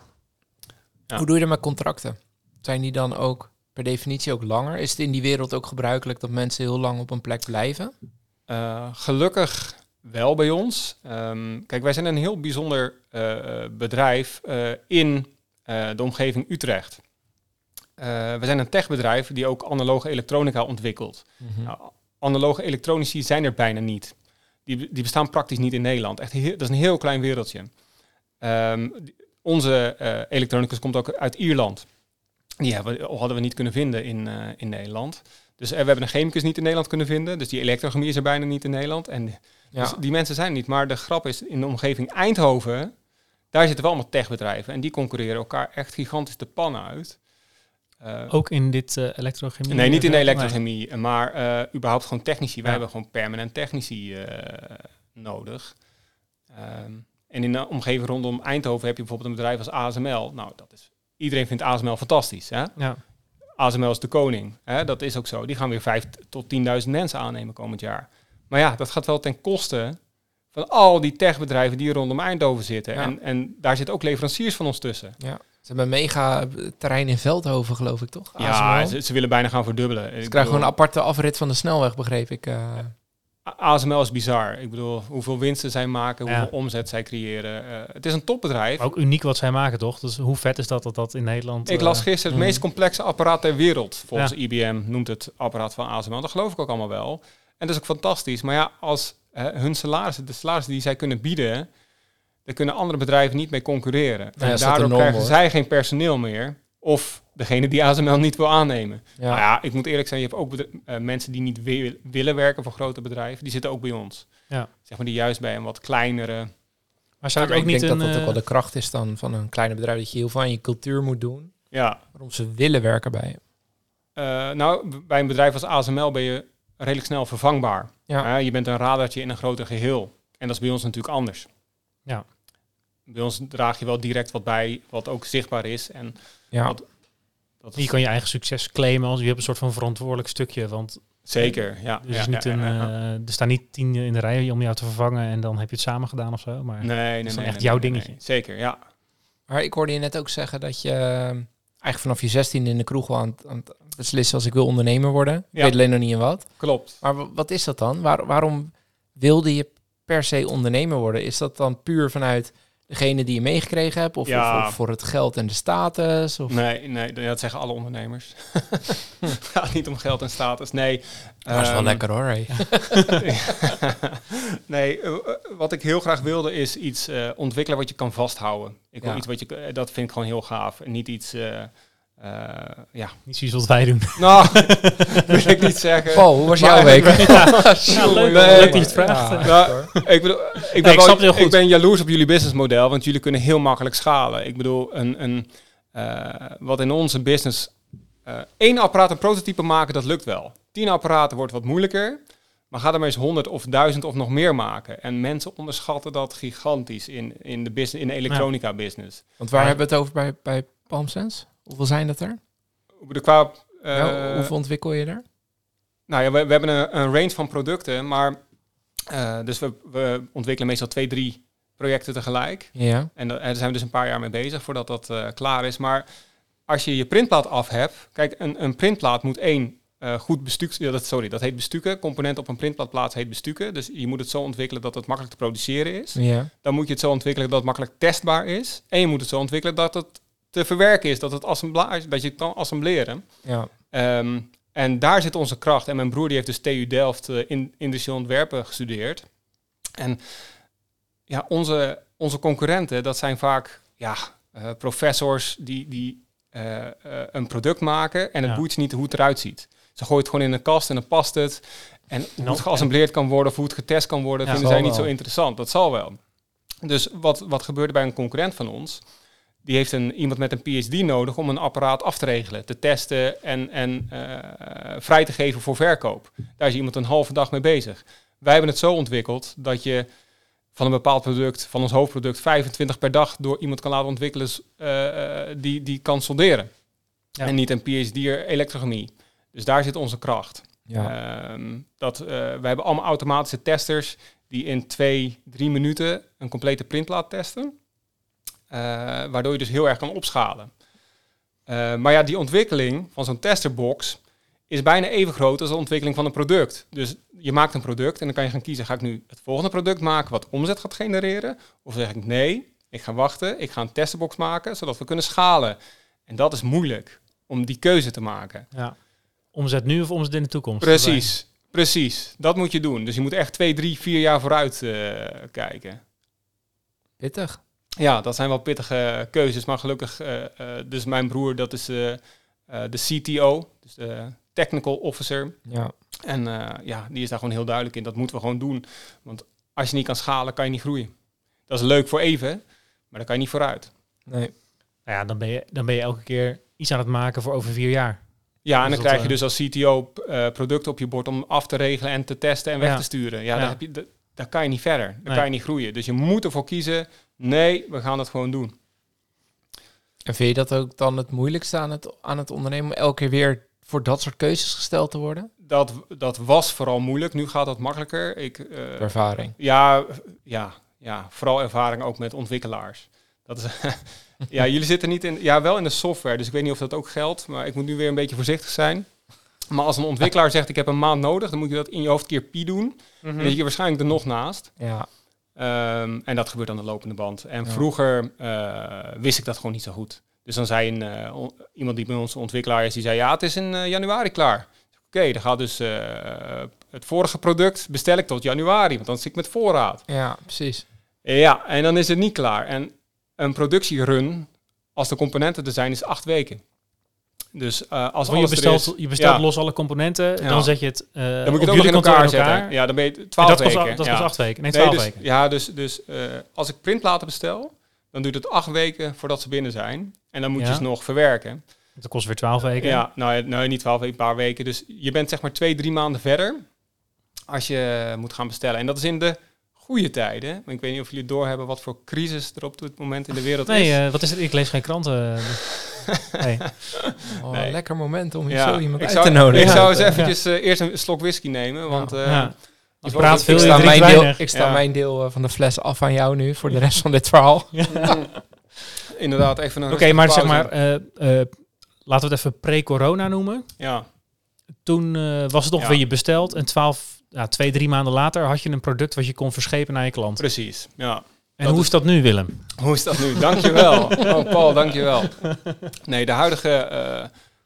S3: Ja.
S1: Hoe doe je dat met contracten? Zijn die dan ook per definitie ook langer? Is het in die wereld ook gebruikelijk dat mensen heel lang op een plek blijven?
S3: Eh, gelukkig wel bij ons. Ehm, kijk, wij zijn een heel bijzonder eh, eh, bedrijf eh, in eh, de omgeving Utrecht. Eh, we zijn een techbedrijf die ook analoge elektronica ontwikkelt. Nou, analoge elektronici zijn er bijna niet. Die, die bestaan praktisch niet in Nederland. Echt heel, dat is een heel klein wereldje. Ehm, onze eh elektronicus komt ook uit Ierland. Die hebben, we- hadden we niet kunnen vinden in, eh, in Nederland. Dus we hebben een chemicus niet in Nederland kunnen vinden. Dus die elektrochemie is er bijna niet in Nederland. En
S1: ja.
S3: dus die mensen zijn er niet. Maar de grap is, in de omgeving Eindhoven, Daar zitten wel allemaal techbedrijven en die concurreren elkaar echt gigantisch de pannen uit. Uh,
S2: Ook in dit uh, elektrochemie?
S3: Nee, niet in de elektrochemie, maar uh, überhaupt gewoon technici. Wij hebben gewoon permanent technici nodig. Ehm, en in de omgeving rondom Eindhoven heb je bijvoorbeeld een bedrijf als ASML. Nou, dat is, iedereen vindt ASML fantastisch. Hè?
S2: Ja.
S3: ASML is de koning. Hè? Dat is ook zo. Die gaan weer 5 tot 10.000 mensen aannemen komend jaar. Maar ja, dat gaat wel ten koste van al die techbedrijven die rondom Eindhoven zitten.
S1: Ja.
S3: En, en daar zitten ook leveranciers van ons tussen.
S1: Ja. Ze hebben een mega terrein in Veldhoven, geloof ik, toch?
S3: Ja, ze, ze willen bijna gaan verdubbelen.
S1: Ze krijgen gewoon een aparte afrit van de snelweg, begreep ik. eh.
S3: ASML is bizar. Ik bedoel, hoeveel winsten zij maken,
S2: Ja.
S3: hoeveel omzet zij creëren. Eh, het is een topbedrijf.
S2: Ook uniek wat zij maken, toch? Dus hoe vet is dat dat dat in Nederland...
S3: Ik las
S2: eh,
S3: gisteren het
S2: mm.
S3: meest complexe apparaat ter wereld. Volgens IBM noemt het apparaat van ASML. Dat geloof ik ook allemaal wel. En dat is ook fantastisch. Maar ja, als hun salarissen, de salarissen die zij kunnen bieden, daar kunnen andere bedrijven niet mee concurreren.
S1: ja,
S3: en daardoor
S1: norm
S3: krijgen zij geen personeel meer. Of degene die ASML niet wil aannemen.
S1: Ja.
S3: Nou ja, ik moet eerlijk zijn, je hebt ook eh, mensen die niet wi- willen werken voor grote bedrijven. Die zitten ook bij ons.
S2: Ja.
S3: Zeg maar die juist bij een wat kleinere...
S2: Maar zou het
S1: ik
S2: ook niet
S1: denk
S2: een...
S1: dat dat ook
S2: eh,
S1: wel de kracht is dan van een kleine bedrijf. Dat je heel veel aan je cultuur moet doen.
S3: Ja,
S1: Waarom ze willen werken bij je.
S3: Eh, nou, bij een bedrijf als ASML ben je redelijk snel vervangbaar.
S1: Ja.
S3: Eh, je bent een radartje in een groter geheel. En dat is bij ons natuurlijk anders.
S2: Ja.
S3: Bij ons draag je wel direct wat bij, wat ook zichtbaar is. En
S1: Ja.
S3: Wat- dat
S2: Je
S3: is
S2: kan je eigen succes claimen als je hebt een soort van verantwoordelijk stukje. Want
S3: zeker, ja.
S2: er, is
S3: ja,
S2: niet
S3: ja,
S2: een,
S3: ja, ja.
S2: eh, er staan niet tien in de rij om jou te vervangen en dan heb je het samen gedaan of zo. Maar
S3: Nee, nee, nee.
S2: is dan
S3: nee,
S2: echt
S3: nee,
S2: jouw
S3: nee,
S2: dingetje.
S3: nee. Zeker, ja.
S1: Maar ik hoorde je net ook zeggen dat je eh, eigenlijk vanaf je 16 in de kroeg al aan, het- aan het beslissen als ik wil ondernemer worden. Ik
S3: Ja.
S1: weet alleen nog niet in wat.
S3: Klopt.
S1: Maar wa- wat is dat dan? Waar, waarom wilde je per se ondernemer worden? Is dat dan puur vanuit degene die je meegekregen hebt? Of,
S3: Ja.
S1: of, of voor het geld en de status? Of?
S3: Nee, nee, dat zeggen alle ondernemers. Het gaat niet om geld en status. Nee.
S1: Dat is wel
S3: ehm,
S1: lekker hoor. hey.
S3: nee, eh, eh, wat ik heel graag wilde is iets eh, ontwikkelen wat je kan vasthouden. Ik wil
S1: Ja.
S3: iets wat je, dat vind ik gewoon heel gaaf. En niet iets, eh, ja.
S2: niet zoiets wat wij doen.
S3: Nou, wil ik niet zeggen.
S1: Paul, hoe was
S3: Maar-
S1: jouw week?
S2: Ja, leuk,
S3: Nee,
S2: leuk dat je het vraagt.
S1: Ja,
S3: Nou, ik bedoel, ik ben,
S2: ik snap
S3: wel-
S2: het heel
S3: ik
S2: goed.
S3: ben jaloers op jullie businessmodel, want jullie kunnen heel makkelijk schalen. Ik bedoel, een, een, eh, wat in onze business, eh, één apparaat, een prototype maken, dat lukt wel. Tien apparaten wordt wat moeilijker, maar ga er maar eens honderd of duizend of nog meer maken. En mensen onderschatten dat gigantisch in, in de, business, in de elektronica business.
S1: Want waar hebben we het over bij, bij PalmSense? Hoeveel zijn dat er?
S3: De qua, eh,
S1: hoeveel ontwikkel je er?
S3: Nou ja, we, we hebben een, een range van producten, maar eh, dus we, we ontwikkelen meestal twee, drie projecten tegelijk.
S1: Ja.
S3: En da- daar zijn we dus een paar jaar mee bezig voordat dat eh, klaar is. Maar als je je printplaat af hebt, kijk, een, een printplaat moet één goed dat, sorry, dat heet bestukken. Component op een printplaat plaatsen heet bestukken. Dus je moet het zo ontwikkelen dat het makkelijk te produceren is.
S1: Ja.
S3: Dan moet je het zo ontwikkelen dat het makkelijk testbaar is. En je moet het zo ontwikkelen dat het te verwerken is, dat, het assemblage, dat je kan assembleren.
S1: Ja.
S3: Ehm, en daar zit onze kracht. En mijn broer die heeft dus TU Delft eh, in industrieel ontwerpen gestudeerd. En ja, onze, onze concurrenten, dat zijn vaak ja, eh, professors die, die eh, een product maken en het
S2: Ja.
S3: boeit ze niet hoe het eruit ziet. Ze gooien het gewoon in een kast en dan past het. En hoe
S2: dan-
S3: het geassembleerd kan worden of hoe het getest kan worden,
S2: Ja,
S3: vinden zij niet
S1: wel.
S3: zo interessant. Dat zal wel. Dus wat, wat gebeurde bij een concurrent van ons? Die heeft een, iemand met een PhD nodig om een apparaat af te regelen, te testen en, en eh, vrij te geven voor verkoop. Daar is iemand een halve dag mee bezig. Wij hebben het zo ontwikkeld dat je van een bepaald product, van ons hoofdproduct, 25 per dag door iemand kan laten ontwikkelen eh, eh, die, die kan solderen.
S2: Ja.
S3: En niet een PhD'er elektrochemie. Dus daar zit onze kracht.
S1: Ja.
S3: Ehm, dat, we hebben allemaal automatische testers die in twee, drie minuten een complete printplaat testen. Eh, waardoor je dus heel erg kan opschalen. Eh, maar ja, die ontwikkeling van zo'n testerbox is bijna even groot als de ontwikkeling van een product. Dus je maakt een product en dan kan je gaan kiezen, ga ik nu het volgende product maken wat omzet gaat genereren? Of zeg ik nee, ik ga wachten, ik ga een testerbox maken zodat we kunnen schalen. En dat is moeilijk om die keuze te maken.
S2: Ja. Omzet nu of omzet in de toekomst?
S3: Precies, precies. Dat moet je doen. Dus je moet echt twee, drie, vier jaar vooruit eh, kijken.
S1: Pittig.
S3: Ja, dat zijn wel pittige keuzes, maar gelukkig, eh, eh, dus mijn broer, dat is eh, eh, de CTO, dus de Technical Officer.
S1: Ja.
S3: En eh, ja, die is daar gewoon heel duidelijk in. Dat moeten we gewoon doen. Want als je niet kan schalen, kan je niet groeien. Dat is leuk voor even, Maar daar kan je niet vooruit.
S1: Nee.
S2: Nou ja, dan ben, je, dan ben je elke keer iets aan het maken voor over vier jaar.
S3: Ja, en
S2: Dus
S3: dan
S2: dat,
S3: krijg je dus als CTO eh, producten op je bord om af te regelen en te testen en weg
S2: Ja.
S3: te sturen. Ja,
S2: Ja.
S3: Daar, heb je, da- daar kan je niet verder. Daar
S2: Nee.
S3: kan je niet groeien. Dus je moet ervoor kiezen, nee, we gaan dat gewoon doen.
S1: En vind je dat ook dan het moeilijkste aan het, aan het ondernemen? Om elke keer weer voor dat soort keuzes gesteld te worden?
S3: Dat, dat was vooral moeilijk. Nu gaat dat makkelijker. Ik, eh,
S1: Ervaring.
S3: Ja, ja, ja, vooral ervaring ook met ontwikkelaars. Dat is, ja, jullie zitten niet in, ja, wel in de software, dus ik weet niet of dat ook geldt, maar ik moet nu weer een beetje voorzichtig zijn. Maar als een ontwikkelaar zegt, ik heb een maand nodig, dan moet je dat in je hoofd keer pi doen. En dan zit je waarschijnlijk er nog naast.
S1: Ja.
S3: Ehm, en dat gebeurt aan de lopende band. En
S1: Ja.
S3: vroeger eh, wist ik dat gewoon niet zo goed. Dus dan zei een, eh, iemand die bij ons ontwikkelaar is, die zei, ja, het is in eh, januari klaar. Oké, dan gaat dus het vorige product bestel ik tot januari, want dan zit ik met voorraad.
S1: ja, precies.
S3: Ja, en dan is het niet klaar. En een productierun, als de componenten er zijn, is acht weken. Dus eh, als
S2: Oh, je bestelt,
S3: is,
S2: je bestelt
S3: ja,
S2: los alle componenten,
S3: Ja.
S2: dan zet je het eh
S3: dan moet je het ook nog in elkaar
S2: in
S3: zetten.
S2: elkaar.
S3: Ja, dan ben je
S2: En
S3: twaalf
S2: dat kost,
S3: weken.
S2: al- dat kost acht weken. Nee,
S3: Nee,
S2: twaalf
S3: dus,
S2: weken.
S3: Ja, dus, dus eh, als ik printplaten bestel, dan duurt het acht weken voordat ze binnen zijn. En dan moet je ze nog verwerken.
S2: Dat kost weer twaalf weken.
S3: Ja, nou, nee, niet twaalf weken, een paar weken. Dus je bent zeg maar twee, drie maanden verder als je moet gaan bestellen. En dat is in de goede tijden. Ik weet niet of jullie doorhebben wat voor crisis er op dit moment in de wereld
S2: Nee,
S3: is.
S2: eh, wat is het? Ik lees geen kranten. nee.
S1: Oh,
S3: Nee.
S1: Lekker moment om
S3: Ja,
S1: zo iemand
S3: ik zou,
S1: te nodigen.
S3: Ik zou eens
S2: Ja.
S3: eventjes eh, eerst een slok whisky nemen, want... eh,
S2: Ja.
S3: als
S2: Je
S3: we
S2: praat veel,
S1: ik
S2: je
S1: sta, mijn deel, ik sta
S3: Ja.
S1: mijn deel eh, van de fles af aan jou nu voor de rest van dit verhaal.
S3: Inderdaad, even een
S2: Oké, maar zeg maar, eh, eh, laten we het even pre-corona noemen.
S3: Ja,
S2: Toen eh, was het nog
S3: Ja.
S2: weer je besteld en twaalf, ja, twee, drie maanden later had je een product wat je kon verschepen naar je klant.
S3: precies. Ja.
S2: En
S3: dat
S2: hoe
S3: is-
S2: dat nu, Willem?
S3: Hoe is dat nu? Dankjewel. Oh, Paul, dankjewel. Nee, de huidige eh,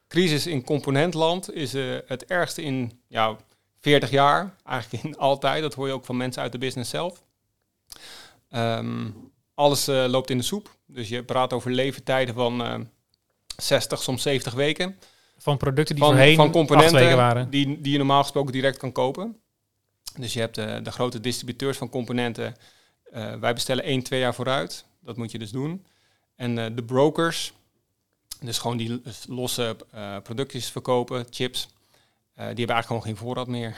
S3: crisis in componentland is eh, het ergste in ja, 40 jaar. Eigenlijk in altijd. Dat hoor je ook van mensen uit de business zelf. Ehm, alles eh, loopt in de soep. Dus je praat over leeftijden van eh 60, soms 70 weken.
S2: Van producten die
S3: van,
S2: voorheen
S3: van componenten
S2: waren.
S3: Die, die je normaal gesproken direct kan kopen. Dus je hebt de grote distributeurs van componenten. Eh, wij bestellen 1, 2 jaar vooruit. Dat moet je dus doen. En eh, de brokers, dus gewoon die losse eh, productjes verkopen, chips, die hebben eigenlijk gewoon geen voorraad meer.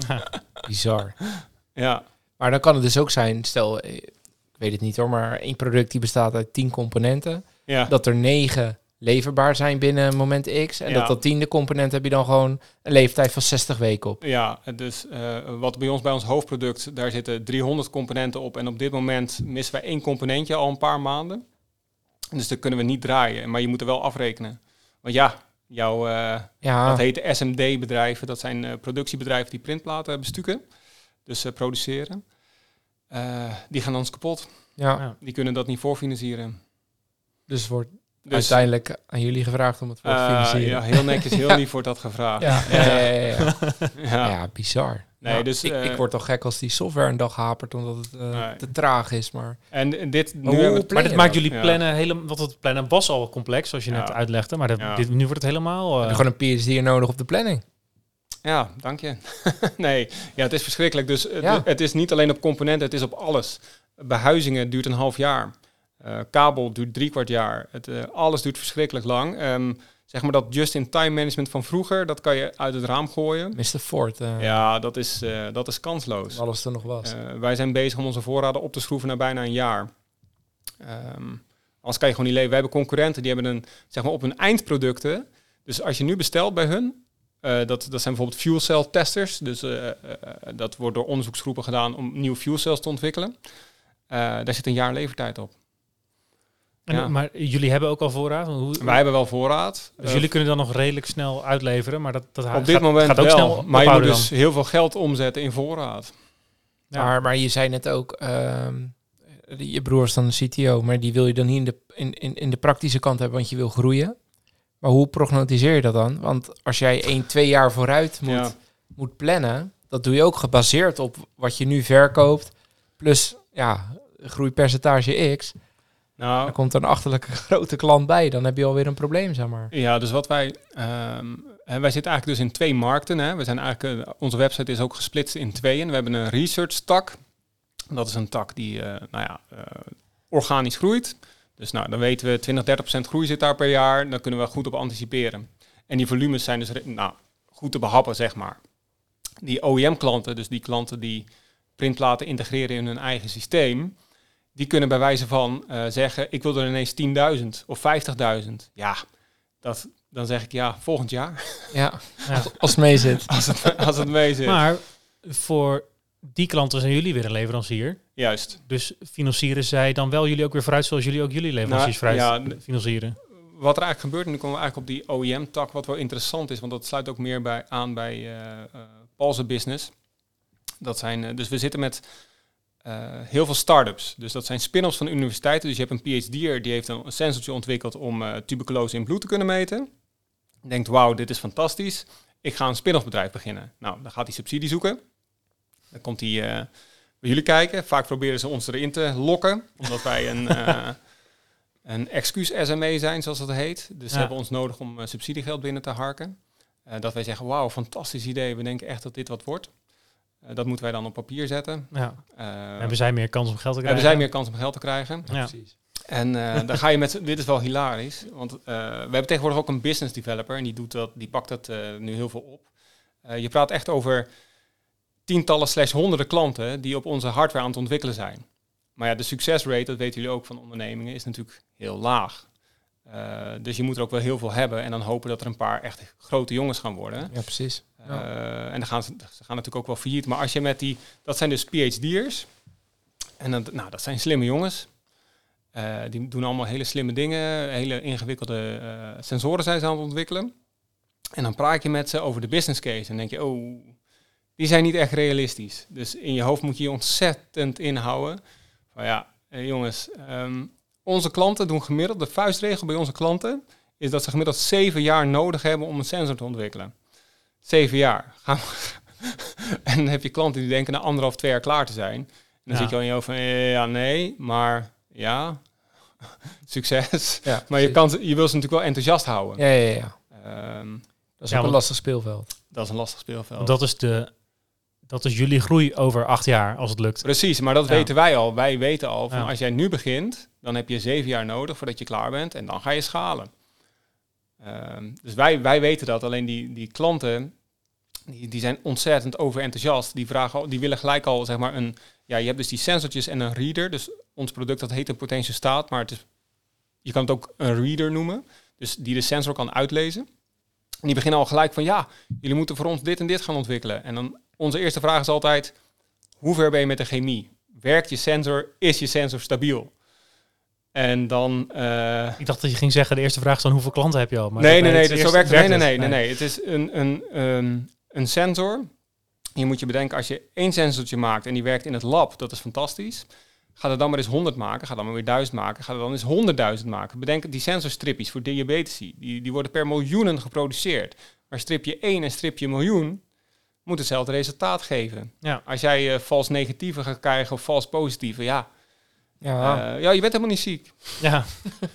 S1: Bizar.
S3: Ja,
S1: Maar dan kan het dus ook zijn, stel, ik weet het niet hoor, maar één product die bestaat uit tien componenten.
S3: ja.
S1: Dat er negen leverbaar zijn binnen moment X. En
S3: Ja.
S1: dat dat tiende component heb je dan gewoon een leeftijd van 60 weken op.
S3: Ja, dus eh, wat bij ons bij ons hoofdproduct, daar zitten 300 componenten op. En op dit moment missen wij één componentje al een paar maanden. Dus dat kunnen we niet draaien. Maar je moet er wel afrekenen. Want ja, jouw, eh,
S1: Ja,
S3: dat heet SMD-bedrijven. Dat zijn eh, productiebedrijven die printplaten bestukken. Dus eh, produceren. Eh, die gaan ons kapot.
S1: ja.
S3: Die kunnen dat niet voorfinancieren.
S1: dus het wordt
S3: Dus
S1: uiteindelijk aan jullie gevraagd om het voor te
S3: eh,
S1: financieren.
S3: ja, heel netjes, heel
S1: Ja.
S3: lief wordt dat gevraagd.
S1: Ja, ja, ja, ja, ja.
S3: Ja.
S1: Ja, bizar.
S3: Nee, dus,
S1: ik,
S3: eh,
S1: ik word toch gek als die software een dag hapert omdat het eh,
S3: Nee.
S1: te traag is. Maar
S3: En, en dit, nu
S2: Maar dit maakt jullie
S3: Ja.
S2: plannen helemaal... Want het plannen was al complex, zoals je
S3: Ja.
S2: net uitlegde. Maar dat,
S3: Ja.
S2: dit, nu wordt het helemaal...
S1: heb
S2: eh,
S1: je gewoon een PhD nodig op de planning.
S3: Ja, dank je. nee, ja, het is verschrikkelijk. Dus het, het is niet alleen op componenten, het is op alles. Behuizingen duurt een half jaar. Eh, kabel duurt drie kwart jaar. Het, eh, alles duurt verschrikkelijk lang. Zeg maar dat just-in-time management van vroeger, dat kan je uit het raam gooien.
S1: Mr. Ford, eh,
S3: Ja, dat is, dat is kansloos.
S1: alles er nog was.
S3: Wij zijn bezig om onze voorraden op te schroeven naar bijna een jaar. Ehm anders kan je gewoon niet leven. We hebben concurrenten die hebben een, zeg maar op hun eindproducten. Dus als je nu bestelt bij hun, dat, dat zijn bijvoorbeeld fuel cell testers. Dus dat wordt door onderzoeksgroepen gedaan om nieuwe fuel cells te ontwikkelen. Daar zit een jaar levertijd op.
S2: en-
S3: ja.
S2: Maar jullie hebben ook al voorraad? Hoe,
S3: Wij hebben wel voorraad.
S2: dus jullie kunnen dan nog redelijk snel uitleveren, maar dat, dat
S3: op dit
S2: gaat,
S3: moment
S2: gaat ook
S3: wel.
S2: snel
S3: maar je moet dus heel veel geld omzetten in voorraad.
S2: Ja.
S1: Maar, maar je zei net ook, ehm, je broer is dan een CTO, maar die wil je dan niet in de, in, in, in de praktische kant hebben, want je wil groeien. Maar hoe prognotiseer je dat dan? Want als jij 1, 2 jaar vooruit moet,
S3: Ja.
S1: moet plannen, dat doe je ook gebaseerd op wat je nu verkoopt, plus ja, groeipercentage X.
S3: Nou,
S1: Dan komt er een achterlijke grote klant bij, dan heb je alweer een probleem, zeg maar.
S3: Ja, dus wat wij. ehm, hè, wij zitten eigenlijk dus in twee markten. Hè. We zijn eigenlijk, eh, onze website is ook gesplitst in tweeën. We hebben een research tak. Dat is een tak die, eh, nou ja, eh, organisch groeit. Dus nou, dan weten we 20, 30 procent groei zit daar per jaar. Dan kunnen we goed op anticiperen. En die volumes zijn dus nou, goed te behappen, zeg maar. Die OEM-klanten, dus die klanten die printplaten integreren in hun eigen systeem, die kunnen bij wijze van eh, zeggen, ik wil er ineens 10.000 of 50.000. Ja, dat, dan zeg ik ja, volgend jaar,
S1: Ja,
S2: Ja.
S1: als het mee zit.
S3: als het, als het mee zit.
S2: Maar voor die klanten zijn jullie weer een leverancier.
S3: Juist.
S2: Dus financieren zij dan wel jullie ook weer vooruit zoals jullie ook jullie leveranciers
S3: Nou,
S2: vooruit
S3: ja,
S2: financieren?
S3: Wat er eigenlijk gebeurt, en nu komen we eigenlijk op die OEM-tak, wat wel interessant is, want dat sluit ook meer bij, aan bij eh eh, Paul's business. Dat zijn, dus we zitten met heel veel start-ups. Dus dat zijn spin-offs van universiteiten. Dus je hebt een PhD'er die heeft een sensortje ontwikkeld om eh, tuberculose in bloed te kunnen meten. Denkt, wauw, dit is fantastisch. Ik ga een spin-off bedrijf beginnen. Nou, dan gaat hij subsidie zoeken. Dan komt hij eh, bij jullie kijken. Vaak proberen ze ons erin te lokken, omdat wij een... eh, een excuus-SME zijn, zoals dat heet. Dus ze hebben ons nodig om eh, subsidiegeld binnen te harken. Eh, dat wij zeggen, wauw, fantastisch idee. We denken echt dat dit wat wordt. Eh, dat moeten wij dan op papier zetten.
S2: Ja.
S3: Eh,
S2: Hebben zij meer kans om geld te krijgen?
S3: hebben zij meer kans om geld te krijgen.
S2: Ja.
S1: precies.
S3: En eh, dan ga je met, dit is wel hilarisch, want eh, we hebben tegenwoordig ook een business developer en die, doet dat, die pakt dat eh, nu heel veel op. Eh, je praat echt over tientallen slash honderden klanten die op onze hardware aan het ontwikkelen zijn. Maar ja, de succesrate, dat weten jullie ook van ondernemingen, is natuurlijk heel laag. Eh, dus je moet er ook wel heel veel hebben en dan hopen dat er een paar echt grote jongens gaan worden.
S1: Ja, precies. Ja.
S3: Eh, en dan gaan ze, ze gaan natuurlijk ook wel failliet. Maar als je met die, dat zijn dus PhD'ers. En dan, nou, dat zijn slimme jongens. Eh, die doen allemaal hele slimme dingen. Hele ingewikkelde sensoren zijn ze aan het ontwikkelen. En dan praat je met ze over de business case. En denk je, oh, die zijn niet echt realistisch. Dus in je hoofd moet je je ontzettend inhouden. Van ja, jongens, ehm, onze klanten doen gemiddeld, de vuistregel bij onze klanten, is dat ze gemiddeld zeven jaar nodig hebben om een sensor te ontwikkelen. Zeven jaar. En dan heb je klanten die denken na anderhalf, twee jaar klaar te zijn. En dan
S2: Ja.
S3: zit je al in je hoofd van, eh, ja, nee, maar ja, succes.
S1: Ja,
S3: Maar je, kan, ze- je wil ze natuurlijk wel enthousiast houden.
S1: Ja, ja, ja.
S3: Ehm,
S1: Dat is
S2: Ja,
S1: ook een lastig speelveld.
S3: dat is een lastig speelveld.
S2: Want dat is, de, dat is jullie groei over acht jaar, als het lukt.
S3: Precies, maar dat
S2: Ja.
S3: weten wij al. Wij weten al van
S2: Ja.
S3: als jij nu begint, dan heb je zeven jaar nodig voordat je klaar bent en dan ga je schalen. Ehm, dus wij, wij weten dat. Alleen die, die klanten, die, die zijn ontzettend overenthousiast. Die, vragen die willen gelijk al, zeg maar, een... Ja, je hebt dus die sensortjes en een reader. Dus ons product, dat heet een potential staat, maar het is, je kan het ook een reader noemen. Dus die de sensor kan uitlezen. En die beginnen al gelijk van, ja, jullie moeten voor ons dit en dit gaan ontwikkelen. En dan, onze eerste vraag is altijd, hoe ver ben je met de chemie? Werkt je sensor? Is je sensor stabiel? En dan... eh,
S2: Ik dacht dat je ging zeggen, de eerste vraag is dan hoeveel klanten heb je al? Maar
S3: nee, nee, nee, zo werkt het. Nee, nee, nee, nee, nee. Het is een, een, een, een sensor. Je moet je bedenken, als je één sensortje maakt en die werkt in het lab, dat is fantastisch. Ga er dan maar eens 100 maken, ga dan maar weer 1000 maken, ga er dan eens 100.000 maken. Bedenk die sensorstripjes voor diabetici, die, die worden per miljoenen geproduceerd. Maar stripje 1 en stripje miljoen moet hetzelfde resultaat geven.
S2: Ja.
S3: Als jij eh, vals negatieve gaat krijgen of vals positieve, ja,
S1: Ja,
S3: eh, ja, je bent helemaal niet ziek.
S2: Ja.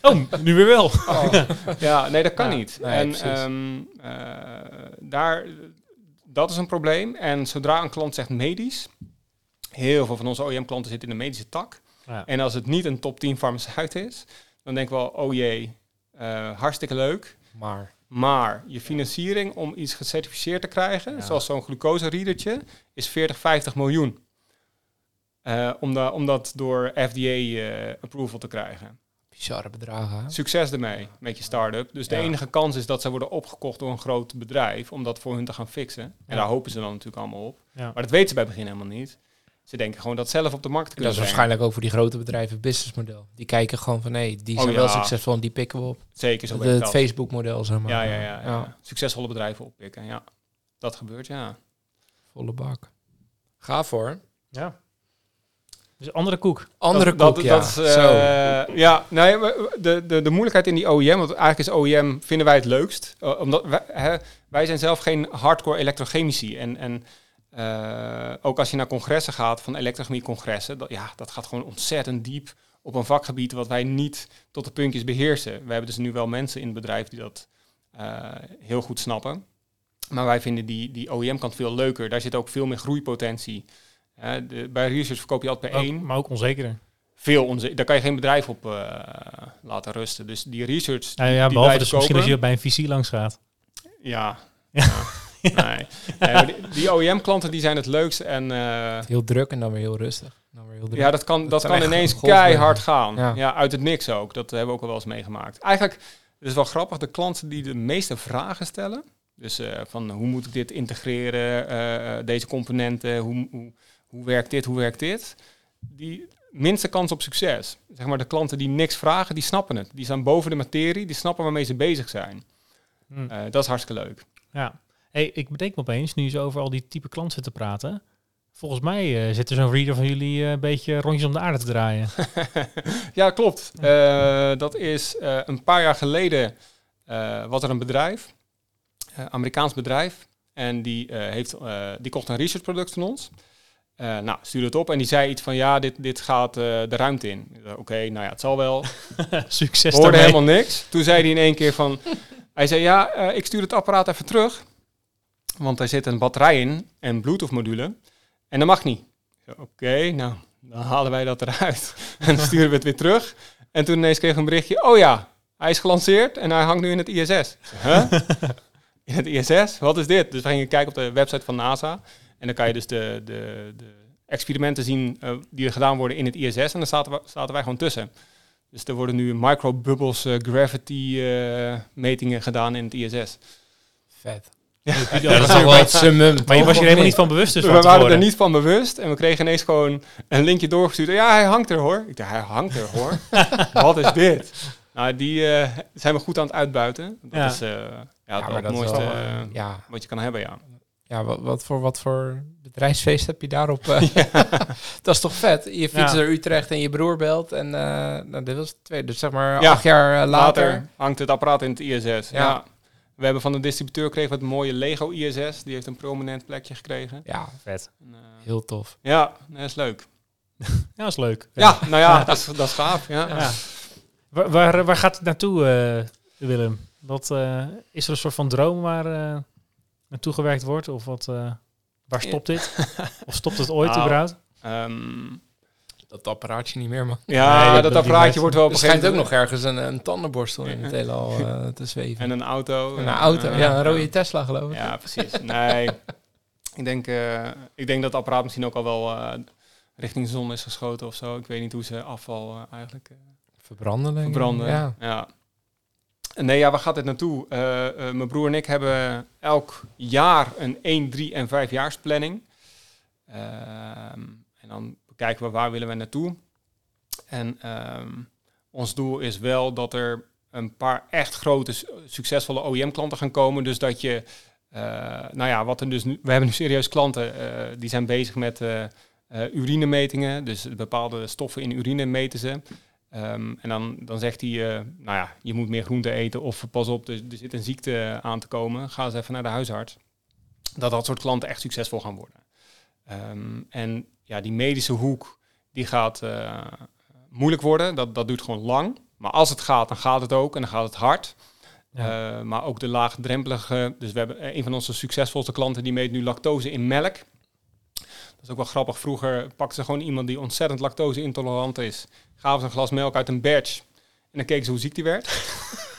S2: Oh, nu weer wel.
S3: Ja, nee, dat kan
S1: Ja,
S3: niet.
S1: nee,
S3: en ehm, eh, daar, dat is een probleem. En zodra een klant zegt medisch, heel veel van onze OEM-klanten zitten in de medische tak.
S2: Ja.
S3: En als het niet een top 10 farmaceut is, dan denken we wel, oh jee, eh, hartstikke leuk.
S1: maar
S3: Maar je financiering om iets gecertificeerd te krijgen,
S1: Ja.
S3: zoals zo'n glucose-readertje, is 40, 50 miljoen. Eh, om, da- om dat door FDA-approval te krijgen.
S1: bizarre bedragen. hè?
S3: Succes ermee met je start-up. Dus de enige kans is dat ze worden opgekocht door een groot bedrijf om dat voor hun te gaan fixen. En
S2: Ja.
S3: daar hopen ze dan natuurlijk allemaal op.
S2: Ja.
S3: Maar dat weten ze bij het begin helemaal niet. Ze denken gewoon dat zelf op de markt te
S1: En dat
S3: kunnen
S1: is waarschijnlijk ook voor die grote bedrijven businessmodel. Die kijken gewoon van, nee, die zijn
S3: Oh,
S1: wel
S3: ja.
S1: succesvol en die pikken we op.
S3: Zeker zo
S1: Het,
S3: werkt
S1: het. Facebook-model, zeg maar.
S3: Ja, ja, ja, ja.
S1: ja.
S3: Succesvolle bedrijven oppikken, ja. Dat gebeurt, ja.
S1: Volle bak. Ga voor.
S2: ja. Dus andere koek.
S1: Andere
S3: dat,
S1: koek,
S3: dat,
S1: ja.
S3: dat is,
S1: Zo.
S3: eh, ja, nee, maar de, de, de moeilijkheid in die OEM, want eigenlijk is OEM, vinden wij het leukst. Uh, omdat wij, hè, wij zijn zelf geen hardcore elektrochemici. En, en uh, ook als je naar congressen gaat, van elektrochemie-congressen, dat, ja, dat gaat gewoon ontzettend diep op een vakgebied wat wij niet tot de puntjes beheersen. We hebben dus nu wel mensen in het bedrijf die dat uh, heel goed snappen. Maar wij vinden die, die OEM-kant veel leuker. Daar zit ook veel meer groeipotentie. Uh, de, bij research verkoop je altijd per
S2: ook,
S3: één.
S2: Maar ook onzekerder.
S3: veel onzeker. Daar kan je geen bedrijf op uh, laten rusten. Dus die research.
S2: Nou ja,
S3: die
S2: behalve dus misschien als je bij een visie langs gaat.
S3: Ja. ja. Nee. nee die, die OEM-klanten die zijn het leukst en uh,
S1: heel druk en dan weer heel rustig. Dan weer heel druk.
S3: Ja, dat kan, dat, dat kan ineens keihard gaan. Ja. ja. uit het niks ook. Dat hebben we ook al wel eens meegemaakt. Eigenlijk het is wel grappig. De klanten die de meeste vragen stellen, dus uh, van hoe moet ik dit integreren, uh, deze componenten, hoe, hoe, hoe werkt dit, hoe werkt dit, die minste kans op succes. Zeg maar de klanten die niks vragen, die snappen het. Die staan boven de materie, die snappen waarmee ze bezig zijn. Hmm. dat is hartstikke leuk.
S2: Ja. Hey, ik bedenk me opeens, nu je zo over al die type klanten te praten. Volgens mij uh, zit er zo'n reader van jullie uh, een beetje rondjes om de aarde te draaien.
S3: ja, klopt. Dat is een paar jaar geleden was er een bedrijf, Amerikaans bedrijf, en die, heeft, die kocht een research product van ons. Nou, stuurde het op en die zei iets van ja, dit, dit gaat de ruimte in. Oké, nou ja, het zal wel.
S2: Succes
S3: Hoorde daarmee. helemaal niks. Toen zei hij in één keer van, hij zei ja, ik stuur het apparaat even terug. Want daar zit een batterij in en Bluetooth module. En dat mag niet. Oké, nou, dan halen wij dat eruit. en dan sturen we het weer terug. En toen ineens kreeg ik een berichtje. Oh ja, hij is gelanceerd en hij hangt nu in het ISS. Huh? in het ISS? Wat is dit? Dus we gingen kijken op de website van NASA. En dan kan je dus de, de, de experimenten zien uh, die er gedaan worden in het ISS. En dan zaten, we, zaten wij gewoon tussen. Dus er worden nu microbubbles uh, gravity uh, metingen gedaan in het ISS.
S1: Vet.
S2: Ja, dat is wel het summum. Maar je was je helemaal niet van bewust dus
S3: We waren er niet van bewust en we kregen ineens gewoon een linkje doorgestuurd. Ja, hij hangt er hoor. Ik dacht, hij hangt er hoor. Wat is dit? Nou, die uh, zijn we goed aan het uitbuiten. Dat ja. is uh, ja, ja, het mooiste wel, uh, ja. wat je kan hebben, ja.
S1: Ja, wat, wat, voor, wat voor bedrijfsfeest heb je daarop? dat is toch vet? Je fietst naar Utrecht en je broer belt. En nou, dit was twee, dus zeg maar acht jaar later, later.
S3: hangt het apparaat in het ISS. ja. We hebben van de distributeur gekregen het mooie Lego ISS. Die heeft een prominent plekje gekregen.
S1: Ja, vet. En, uh, Heel tof.
S3: Ja, dat is leuk.
S2: ja, dat is leuk.
S3: Ja, nou ja, dat is, dat is gaaf. Ja. ja.
S2: Waar, waar, waar, gaat het naartoe, uh, Willem? Wat, uh, is er een soort van droom waar naartoe gewerkt wordt? Of wat, waar stopt dit? of stopt het ooit nou, überhaupt? Um,
S1: dat apparaatje niet meer, man.
S3: Ja, dat, dat apparaatje wordt wel op
S1: schijnt ook nog ergens een, een tandenborstel in het heelal uh, te zweven.
S3: En een auto.
S1: En een auto, ja, een rode Tesla geloof ik.
S3: Ja, precies. Nee, ik denk, uh, ik denk dat het apparaat misschien ook al wel uh, richting de zon is geschoten of zo. Ik weet niet hoe ze afval eigenlijk...
S1: verbranden,
S3: Verbranden, ja. ja. Nee, ja, waar gaat dit naartoe? mijn broer en ik hebben elk jaar een 1, 3 en 5 jaars planning. Ehm, en dan kijken we waar willen we naartoe. En um, ons doel is wel dat er een paar echt grote, succesvolle OEM-klanten gaan komen. Dus dat je, uh, nou ja, wat er dus nu, we hebben nu serieus klanten die zijn bezig met urinemetingen. Dus bepaalde stoffen in urine meten ze. Um, en dan, dan zegt hij, nou ja, je moet meer groente eten of pas op, er, er zit een ziekte aan te komen. Ga eens even naar de huisarts. Dat dat soort klanten echt succesvol gaan worden. Um, en ja, die medische hoek die gaat uh, moeilijk worden. Dat, dat duurt gewoon lang. Maar als het gaat, dan gaat het ook en dan gaat het hard. Ja. Uh, maar ook de laagdrempelige. Dus we hebben een van onze succesvolste klanten die meet nu lactose in melk. Is ook wel grappig. Vroeger pakten ze gewoon iemand die ontzettend lactose intolerant is. Gaven ze een glas melk uit een badge. En dan keken ze hoe ziek die werd.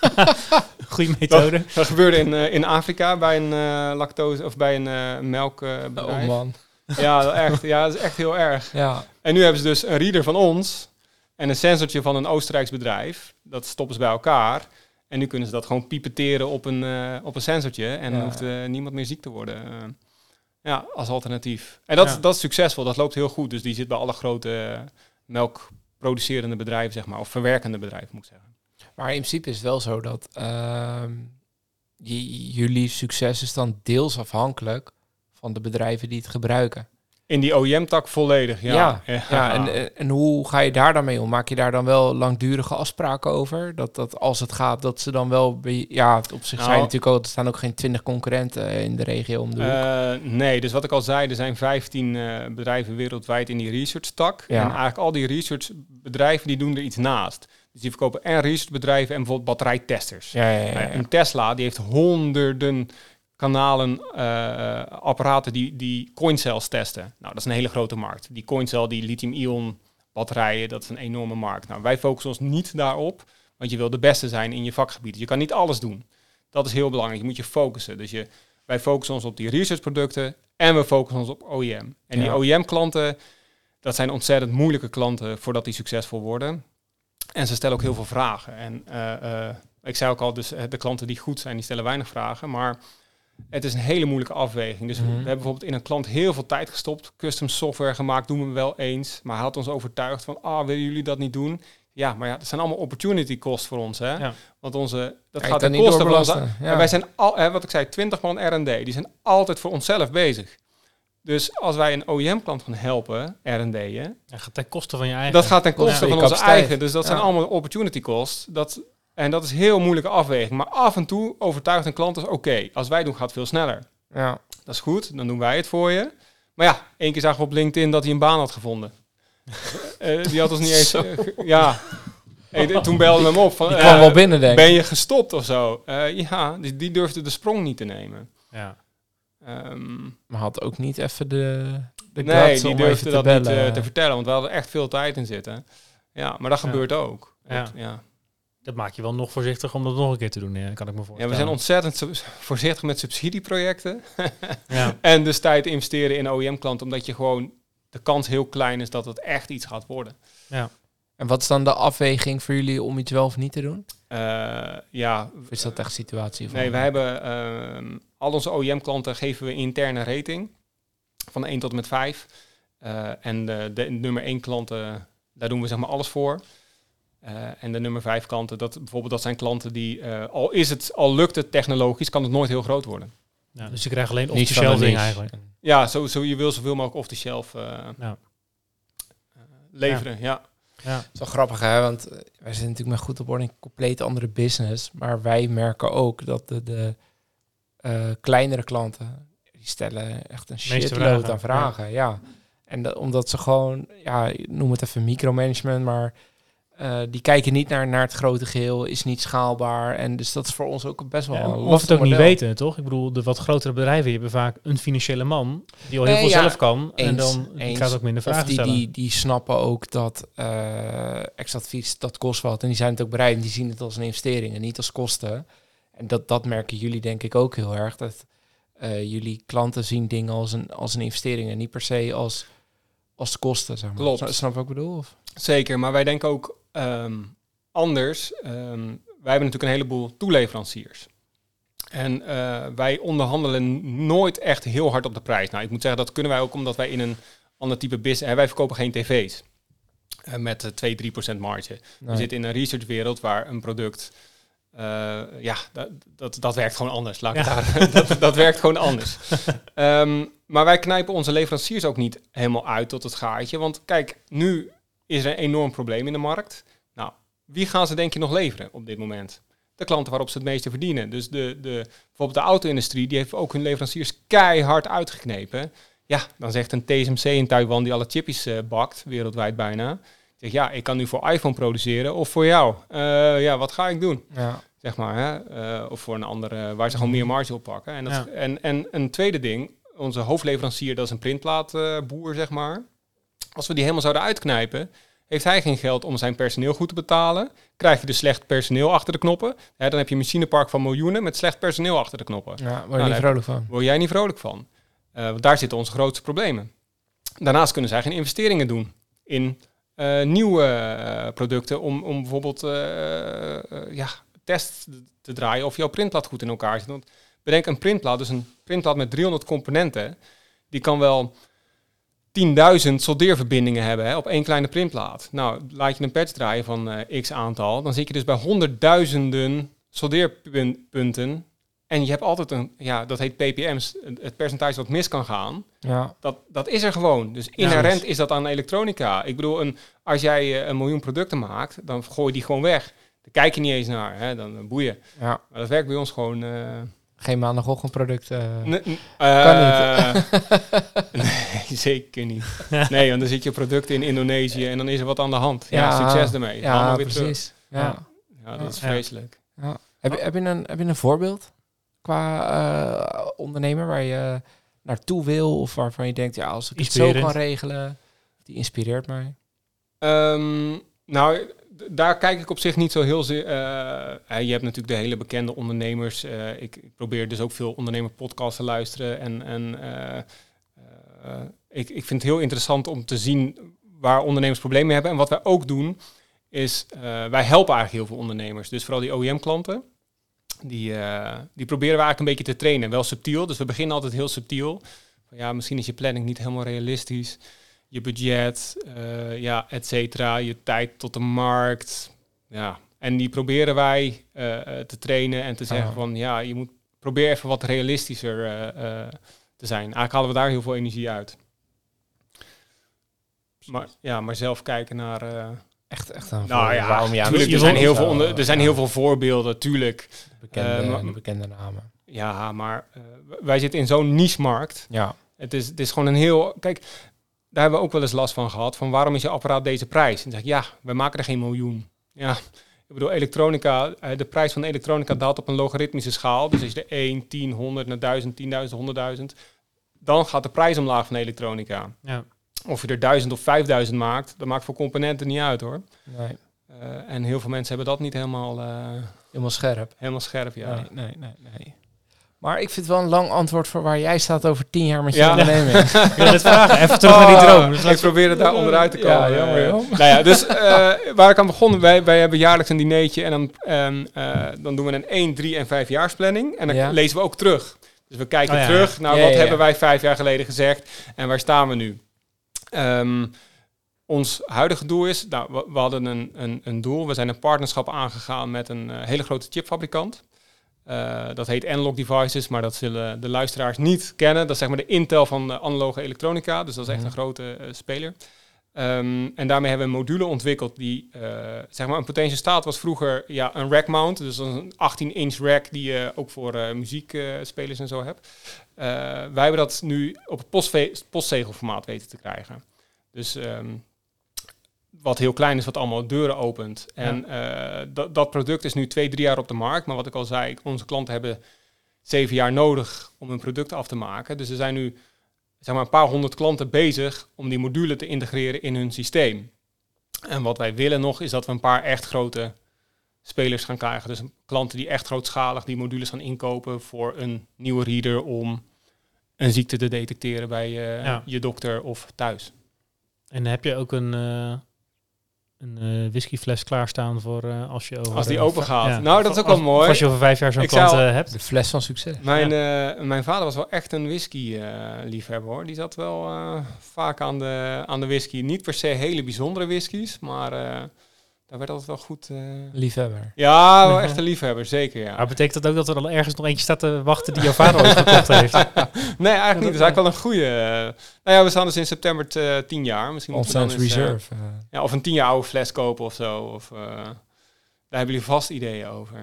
S2: Goeie methode.
S3: Dat, gebeurde in, uh, in Afrika bij een uh, lactose of bij een uh, melkbedrijf.
S1: oh man.
S3: Ja, echt, ja, dat is echt heel erg.
S1: Ja.
S3: En nu hebben ze dus een reader van ons en een sensortje van een Oostenrijks bedrijf. Dat stoppen ze bij elkaar. En nu kunnen ze dat gewoon pipeteren op een, op een sensortje. En dan hoeft niemand meer ziek te worden. Uh, ja, als alternatief. En dat, dat is succesvol. Dat loopt heel goed. Dus die zit bij alle grote melkproducerende bedrijven, zeg maar. Of verwerkende bedrijven, moet ik zeggen.
S1: Maar in principe is het wel zo dat ehm, jullie succes is dan deels afhankelijk van de bedrijven die het gebruiken.
S3: In die OEM-tak volledig, ja.
S1: Ja, ja. en, en hoe ga je daar dan mee om? Maak je daar dan wel langdurige afspraken over? Dat, dat als het gaat, dat ze dan wel... Ja, op zich zijn nou. natuurlijk ook... Er staan ook geen twintig concurrenten in de regio om de
S3: uh, nee, dus wat ik al zei, er zijn 15 uh, eh, bedrijven wereldwijd in die research-tak. Ja. En eigenlijk al die research-bedrijven, die doen er iets naast. Dus die verkopen en research-bedrijven en bijvoorbeeld batterijtesters.
S1: Ja, ja, ja, ja.
S3: Een Tesla, die heeft honderden kanalen, uh, apparaten die, die coincells testen. Nou, dat is een hele grote markt. Die coincel, die lithium-ion batterijen, dat is een enorme markt. Nou, wij focussen ons niet daarop, want je wil de beste zijn in je vakgebied. Je kan niet alles doen. Dat is heel belangrijk. Je moet je focussen. Dus je, wij focussen ons op die researchproducten en we focussen ons op OEM. En die. OEM-klanten, dat zijn ontzettend moeilijke klanten voordat die succesvol worden. En ze stellen ook heel veel vragen. En eh, eh, ik zei ook al, dus eh, de klanten die goed zijn, die stellen weinig vragen. Maar het is een hele moeilijke afweging. Dus we-
S1: Mhm.
S3: we hebben bijvoorbeeld in een klant heel veel tijd gestopt. Custom software gemaakt, doen we wel eens. Maar hij had ons overtuigd van, ah, willen jullie dat niet doen? Ja, maar ja, dat zijn allemaal opportunity costs voor ons. Hè?
S2: Ja.
S3: Want onze, dat gaat
S1: daar
S3: ten
S1: niet
S3: koste van.
S1: Ja.
S3: En wij zijn al, hè, wat ik zei, 20 man R&D. Die zijn altijd voor onszelf bezig. Dus als wij een OEM-klant gaan helpen, R&D'en,
S2: Ja, gaat ten koste van je eigen.
S3: dat gaat ten koste
S1: Ja.
S3: van
S1: Je
S3: onze eigen. Dus dat zijn allemaal opportunity costs. Dat, en dat is een heel moeilijke afweging. Maar af en toe overtuigt een klant dus, oké, als wij doen gaat het veel sneller.
S1: ja.
S3: Dat is goed, dan doen wij het voor je. Maar ja, één keer zagen we op LinkedIn dat hij een baan had gevonden. Eh, die had ons niet eens... Eh, ja, Hey, de- toen belden we hem op van...
S1: Die kwam
S3: eh,
S1: wel binnen, denk ik.
S3: Ben je gestopt of zo? Eh, ja, die, die durfde de sprong niet te nemen.
S2: Ja.
S3: Ehm,
S1: Maar had ook niet even de, de
S3: nee, die
S1: om
S3: durfde dat
S1: bellen.
S3: niet te vertellen, want we hadden echt veel tijd in zitten. Ja, maar dat
S2: Ja.
S3: gebeurt ook.
S2: Ja.
S3: Dat
S2: maak je wel nog voorzichtig om dat nog een keer te doen, ja, kan ik me voorstellen.
S3: Ja, we zijn ontzettend voorzichtig met subsidieprojecten.
S2: Ja.
S3: en dus tijd investeren in OEM-klanten, omdat je gewoon de kans heel klein is dat het echt iets gaat worden.
S1: En wat is dan de afweging voor jullie om iets wel of niet te doen?
S3: Eh, ja,
S1: Of is dat echt situatie van...
S3: nee, we hebben ehm, al onze OEM-klanten geven we interne rating van 1 tot en met 5. Eh, en de, de nummer 1 klanten, daar doen we zeg maar alles voor. Eh, en de nummer 5 klanten, dat, bijvoorbeeld dat zijn klanten die, eh, al, is het, al lukt het technologisch, kan het nooit heel groot worden.
S2: Ja, dus je krijgt alleen
S1: Niet
S2: off-the-shelf dingen eigenlijk.
S3: Ja, zo, zo, je wil zoveel mogelijk off the shelf eh,
S2: Ja.
S3: eh, leveren. Ja.
S2: Ja.
S1: Het is wel grappig, hè? Want wij zitten natuurlijk met goed op orde in een compleet andere business. Maar wij merken ook dat de, de eh, kleinere klanten, die stellen echt een shitload
S2: vragen,
S1: aan vragen. Ja. En dat, omdat ze gewoon, ja, noem het even micromanagement, maar eh, die kijken niet naar, naar het grote geheel, is niet schaalbaar. En dus dat is voor ons ook best wel
S2: Ja,
S1: een
S2: of het ook niet weten, toch? Ik bedoel, de wat grotere bedrijven hebben vaak een financiële man die al heel
S1: Nee,
S2: veel
S1: ja,
S2: zelf kan. en dan
S1: eens.
S2: gaat ook minder
S1: Of
S2: vragen
S1: die,
S2: stellen.
S1: die, die snappen ook dat eh extra advies, dat kost wat. En die zijn het ook bereid. En die zien het als een investering en niet als kosten. En dat, dat merken jullie denk ik ook heel erg. Dat eh, jullie klanten zien dingen als een, als een investering en niet per se als, als kosten. Zeg maar.
S3: Klopt.
S1: Snap, ik bedoel? Of?
S3: Zeker, maar wij denken ook ehm, anders. Ehm, wij hebben natuurlijk een heleboel toeleveranciers. En eh, wij onderhandelen nooit echt heel hard op de prijs. Nou, ik moet zeggen, dat kunnen wij ook omdat wij in een ander type business... Hè, wij verkopen geen tv's eh, met eh, 2, 3 procent marge. We zitten in een researchwereld waar een product... eh, ja, dat, dat, dat werkt gewoon anders. Laat ik
S2: Ja.
S3: het daar, dat, dat werkt gewoon anders. Ehm, maar wij knijpen onze leveranciers ook niet helemaal uit tot het gaatje. Want kijk, nu is er een enorm probleem in de markt. Nou, wie gaan ze denk je nog leveren op dit moment? De klanten waarop ze het meeste verdienen. Dus de, de, bijvoorbeeld de auto-industrie, die heeft ook hun leveranciers keihard uitgeknepen. Ja, dan zegt een TSMC in Taiwan, die alle chipjes eh, bakt, wereldwijd bijna. Zegt, ja, ik kan nu voor iPhone produceren of voor jou. Eh, ja, wat ga ik doen?
S1: Ja.
S3: zeg maar. Hè? Eh, of voor een andere, waar ze gewoon meer marge op pakken. En, dat,
S2: Ja.
S3: en, en een tweede ding, onze hoofdleverancier, dat is een printplaatboer, zeg maar. Als we die helemaal zouden uitknijpen, heeft hij geen geld om zijn personeel goed te betalen. Krijg je dus slecht personeel achter de knoppen. Hè, dan heb je een machinepark van miljoenen met slecht personeel achter de knoppen.
S1: Ja, word je
S3: Nou,
S1: niet vrolijk van.
S3: Word jij niet vrolijk van. Eh, want daar zitten onze grootste problemen. Daarnaast kunnen zij geen investeringen doen in eh, nieuwe eh, producten om, om bijvoorbeeld eh, ja, tests te draaien of jouw printplaat goed in elkaar zit. Want bedenk een printplaat, dus een printplaat met 300 componenten, die kan wel 10.000 soldeerverbindingen hebben hè, op één kleine printplaat. Nou, laat je een patch draaien van eh, x aantal, dan zit je dus bij honderdduizenden soldeerpunten. En je hebt altijd een, ja, dat heet ppm's, het percentage wat mis kan gaan.
S1: Ja.
S3: Dat, dat is er gewoon. Dus inherent is dat aan elektronica. Ik bedoel, een, als jij eh, een miljoen producten maakt, dan gooi je die gewoon weg. Daar kijk je niet eens naar, hè? dan eh, boeien.
S1: ja.
S3: Maar dat werkt bij ons gewoon...
S1: Geen maandagochtendproduct. eh
S3: n- n-
S1: Kan
S3: eh, nee, zeker niet. Nee, want dan zit je product in Indonesië en dan is er wat aan de hand. Ja,
S1: Ja,
S3: succes ermee.
S1: ja,
S3: weer
S1: precies. Ja.
S2: Ja.
S3: dat is
S2: Ja.
S3: vreselijk.
S1: Ja. Heb, je, heb, je een, heb je een voorbeeld qua eh, ondernemer waar je naartoe wil of waarvan je denkt, ja, als ik het zo kan regelen, die inspireert mij.
S3: Ehm, nou, daar kijk ik op zich niet zo heel zeer. eh, je hebt natuurlijk de hele bekende ondernemers. eh, ik, probeer dus ook veel ondernemerpodcasts te luisteren. En, en eh, ik, ik vind het heel interessant om te zien waar ondernemers problemen hebben. En wat wij ook doen, is wij helpen eigenlijk heel veel ondernemers. Dus vooral die OEM-klanten. Die, die proberen we eigenlijk een beetje te trainen. Wel subtiel. Dus we beginnen altijd heel subtiel. Van, Ja, misschien is je planning niet helemaal realistisch je budget, eh, ja, et cetera, je tijd tot de markt. Ja. En die proberen wij eh, eh, te trainen en te zeggen
S1: Ah.
S3: van ja, je moet probeer even wat realistischer te zijn. Eigenlijk halen we daar heel veel energie uit. Maar, ja, maar zelf kijken naar.
S1: Echt, echt een
S3: nou ja,
S1: waarom ja,
S3: tuurlijk, er zijn heel veel, onder, er zijn heel veel voorbeelden, tuurlijk.
S1: bekende, namen.
S3: Ja, maar wij zitten in zo'n niche-markt.
S1: Ja,
S3: Het is, het is gewoon een heel. Kijk, daar hebben we ook wel eens last van gehad. Van waarom is je apparaat deze prijs? En dan zeg ik, ja, we maken er geen miljoen. Ja, ik bedoel, elektronica, eh, de prijs van elektronica daalt op een logaritmische schaal. Dus als je er 1, 10, 100 naar 1000, 10.000, 100.000, dan gaat de prijs omlaag van elektronica.
S2: Ja.
S3: Of je er 1000 of 5000 maakt, dat maakt voor componenten niet uit hoor.
S1: nee,
S3: Eh, en heel veel mensen hebben dat niet helemaal, eh,
S1: helemaal scherp.
S3: helemaal scherp. Ja.
S1: Nee, nee, nee, nee. Maar ik vind het wel een lang antwoord voor waar jij staat over tien jaar met je
S3: Ja.
S1: onderneming.
S2: Ik wil het vragen. Even terug naar die droom. Dus
S3: Oh, ik probeer het daar onderuit te komen.
S1: Ja, jammer,
S3: nou ja, dus eh, waar ik aan begonnen, wij, wij hebben jaarlijks een dinertje en dan, ehm, eh, dan doen we een 1, 3 en 5 jaarsplanning. En dan
S1: Ja.
S3: lezen we ook terug. Dus we kijken
S2: Oh ja,
S3: terug naar
S1: Ja,
S3: wat
S1: ja, ja.
S3: hebben wij vijf jaar geleden gezegd en waar staan we nu. Ehm, ons huidige doel is, nou, we, we hadden een, een, een doel. We zijn een partnerschap aangegaan met een eh, hele grote chipfabrikant. Eh, dat heet Analog Devices, maar dat zullen de luisteraars niet kennen. Dat is zeg maar de Intel van de analoge elektronica. Dus dat is echt
S1: Mhm.
S3: een grote eh, speler. Ehm, en daarmee hebben we een module ontwikkeld die, eh, zeg maar, een potential staat was vroeger ja, een rack mount. Dus een 18-inch rack die je ook voor muziekspelers en zo hebt. Wij hebben dat nu op het postve- postzegelformaat weten te krijgen. Dus ehm, wat heel klein is, wat allemaal deuren opent. En eh, dat, dat product is nu twee, drie jaar op de markt. Maar wat ik al zei, onze klanten hebben zeven jaar nodig om hun product af te maken. Dus er zijn nu zeg maar, een paar honderd klanten bezig om die module te integreren in hun systeem. En wat wij willen nog, is dat we een paar echt grote spelers gaan krijgen. Dus klanten die echt grootschalig die modules gaan inkopen voor een nieuwe reader om een ziekte te detecteren bij eh,
S2: Ja.
S3: je dokter of thuis.
S2: En heb je ook een, eh een eh, whiskyfles klaarstaan voor eh, als je over...
S3: Als die open gaat. Nou, dat is ook wel mooi.
S2: Als je over vijf jaar zo'n klant eh, hebt.
S1: De fles van succes.
S3: Mijn, eh, mijn vader was wel echt een whisky-liefhebber hoor. Die zat wel eh, vaak aan de, aan de whisky. Niet per se hele bijzondere whiskies, maar eh, daar werd altijd wel goed. eh,
S1: Liefhebber.
S3: Ja, wel echt een liefhebber, zeker ja.
S2: Maar betekent dat ook dat er al ergens nog eentje staat te wachten die jouw vader ooit gekocht heeft?
S3: Nee, eigenlijk niet. Dat is eigenlijk wel een goede. eh, nou ja, we staan dus in september te, tien jaar. Misschien moeten we dan eens, eh,
S1: reserve. eh.
S3: ja, of een tien jaar oude fles kopen of zo. Of, eh, daar hebben jullie vast ideeën over.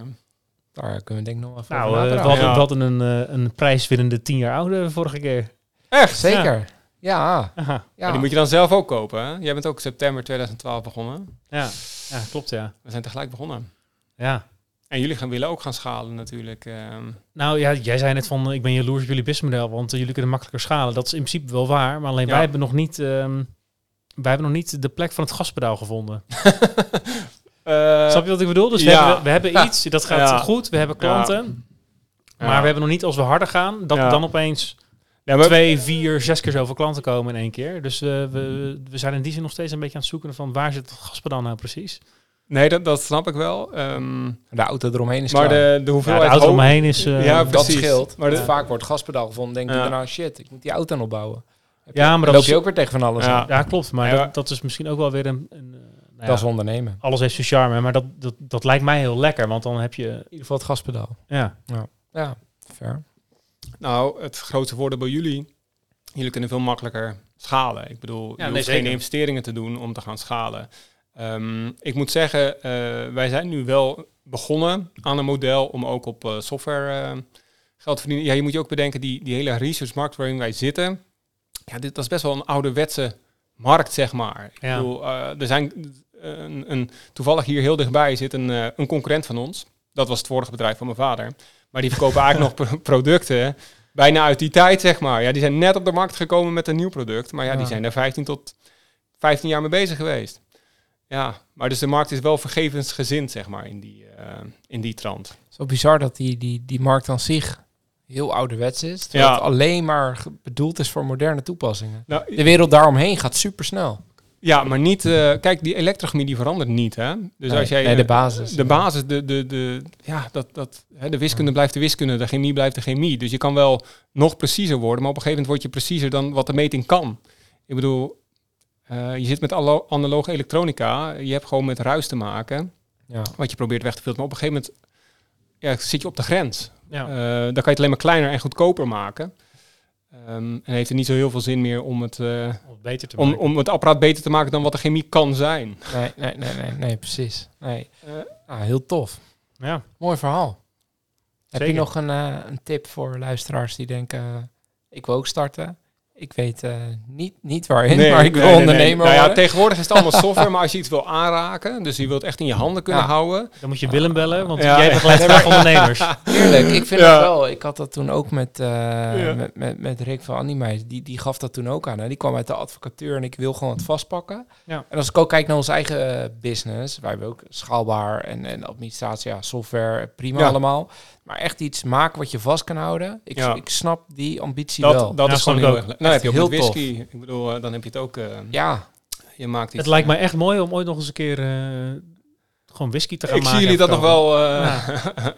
S1: daar kunnen we denk ik nog wel even
S2: nou,
S1: over
S2: eh, we, hadden,
S3: Ja.
S2: we hadden een, eh, een prijswinnende tien jaar oude vorige keer.
S3: Echt?
S1: Zeker. Ja.
S2: Aha.
S1: ja.
S3: Maar die moet je dan zelf ook kopen. Hè? Jij bent ook september 2012 begonnen.
S2: Ja. ja, klopt ja.
S3: We zijn tegelijk begonnen.
S2: Ja.
S3: En jullie gaan, willen ook gaan schalen natuurlijk. ehm.
S2: Nou ja, jij zei net van, ik ben jaloers op jullie businessmodel, want eh, jullie kunnen makkelijker schalen. Dat is in principe wel waar, maar alleen
S3: Ja.
S2: wij hebben nog niet... ehm, wij hebben nog niet de plek van het gaspedaal gevonden.
S3: Eh,
S2: Snap je wat ik bedoel? Dus we,
S3: ja.
S2: hebben, we hebben iets, dat gaat
S3: Ja.
S2: goed, we hebben klanten,
S3: ja.
S2: maar we hebben nog niet als we harder gaan, dat
S3: Ja.
S2: dan opeens
S3: Ja, maar-
S2: twee, vier, zes keer zoveel klanten komen in één keer. Dus eh, we, we zijn in die zin nog steeds een beetje aan het zoeken van waar zit het gaspedaal nou precies?
S3: Nee, dat, dat snap ik wel. Ehm,
S1: De auto eromheen is
S3: maar
S1: klaar.
S3: de, de
S2: Ja,
S3: hoeveelheid
S2: de auto omheen is... eh,
S3: Ja,
S1: dat
S3: precies.
S1: scheelt.
S3: Maar de-
S1: vaak wordt gaspedaal gevonden. Denk je
S3: Ja.
S1: nou, shit, ik moet die auto nog bouwen. Heb
S2: Ja,
S1: je-
S2: maar
S1: dan
S2: dat
S1: loop
S2: is-
S1: je ook weer tegen van alles
S3: Ja.
S1: aan.
S2: ja, klopt. Maar
S3: Ja,
S2: dat, dat is misschien ook wel weer een... een eh, nou ja,
S1: Dat is ondernemen.
S2: alles heeft zijn charme, maar dat, dat, dat lijkt mij heel lekker, want dan heb je...
S1: In ieder geval het gaspedaal.
S2: Ja,
S1: Ja, fair.
S3: Nou, het grootste voordeel bij jullie, jullie kunnen veel makkelijker schalen. Ik bedoel, je hoeft geen investeringen te doen om te gaan schalen. Ehm, ik moet zeggen, eh, wij zijn nu wel begonnen aan een model om ook op eh, software eh, geld te verdienen. Ja, je moet je ook bedenken, die, die hele researchmarkt waarin wij zitten, ja, dit, dat is best wel een ouderwetse markt, zeg maar. Ik
S2: Ja.
S3: bedoel, er zijn een, een, toevallig hier heel dichtbij zit een, een concurrent van ons. Dat was het vorige bedrijf van mijn vader. Maar die verkopen eigenlijk nog pro- producten bijna uit die tijd, zeg maar. Ja, die zijn net op de markt gekomen met een nieuw product. Maar ja, die zijn daar 15 tot 15 jaar mee bezig geweest. ja, maar dus de markt is wel vergevensgezind, zeg maar, in die, eh, in die trant.
S1: Zo bizar dat die, die, die markt aan zich heel ouderwets is. Terwijl
S3: Ja.
S1: het alleen maar bedoeld is voor moderne toepassingen.
S3: Nou,
S1: De wereld daaromheen gaat super snel.
S3: Ja, maar niet... eh, kijk, die elektrochemie die verandert niet, hè? Dus als jij...
S1: nee,
S3: eh,
S1: de basis.
S3: De basis, de, de, de, ja, dat, dat, hè, de wiskunde blijft de wiskunde, de chemie blijft de chemie. Dus je kan wel nog preciezer worden, maar op een gegeven moment word je preciezer dan wat de meting kan. Ik bedoel, eh, je zit met analoge elektronica, je hebt gewoon met ruis te maken,
S1: Ja.
S3: wat je probeert weg te filteren. Maar op een gegeven moment ja, zit je op de grens.
S2: Ja.
S3: Dan kan je het alleen maar kleiner en goedkoper maken. Ehm, en heeft het niet zo heel veel zin meer om het, eh,
S2: Om het beter te
S3: om,
S2: maken.
S3: om het apparaat beter te maken dan wat de chemie kan zijn.
S1: Nee, nee, nee, nee, nee, precies. Nee.
S3: Eh,
S1: Ah, heel tof.
S2: ja.
S1: Mooi verhaal. Heb je nog een, eh, een tip voor luisteraars die denken, ik wil ook starten? Ik weet eh, niet, niet waarin, maar ik wil
S3: nee, nee, nee.
S1: ondernemer
S3: Nou ja, tegenwoordig is het allemaal software, maar als je iets wil aanraken, dus je wilt echt in je handen kunnen
S1: Ja.
S3: houden.
S2: Dan moet je Willem bellen, want
S3: Ja.
S2: jij begeleidt graag ondernemers.
S1: Heerlijk, ik vind
S3: Ja.
S1: het wel. Ik had dat toen ook met, eh,
S3: Ja.
S1: met, met, met Rick van Animeis. Die, die gaf dat toen ook aan. Hè. Die kwam uit de advocatuur en ik wil gewoon het vastpakken.
S2: Ja.
S1: En als ik ook kijk naar onze eigen eh, business, wij hebben ook schaalbaar en, en administratie, ja, software, prima
S3: Ja.
S1: allemaal. Maar echt iets maken wat je vast kan houden. Ik,
S3: Ja.
S1: ik snap die ambitie
S3: Dat,
S1: wel.
S3: dat
S2: Ja,
S3: is gewoon heel
S2: ik
S3: erg. Nou heb je ook
S1: Heel
S3: whisky. Ik bedoel, eh, dan heb je het ook... eh,
S1: ja,
S3: je maakt iets...
S2: Het lijkt mij echt mooi om ooit nog eens een keer eh, gewoon whisky te gaan
S3: Ik
S2: maken.
S3: zie jullie dat nog wel eh,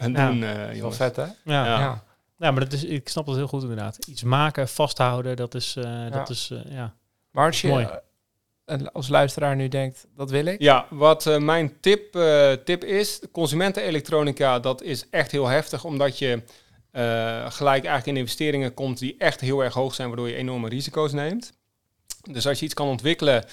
S3: doen, eh,
S1: wel
S3: jongens.
S1: vet hè?
S2: Ja.
S3: Ja.
S2: Ja.
S1: Ja.
S2: maar dat is, ik snap dat heel goed inderdaad. Iets maken, vasthouden, dat is, eh, dat is eh, ja.
S1: Maar als je
S2: Mooi.
S1: Als luisteraar nu denkt, dat wil ik.
S3: Ja, wat eh, mijn tip, eh, tip is, consumentenelektronica, dat is echt heel heftig, omdat je eh, gelijk eigenlijk in investeringen komt die echt heel erg hoog zijn, waardoor je enorme risico's neemt. Dus als je iets kan ontwikkelen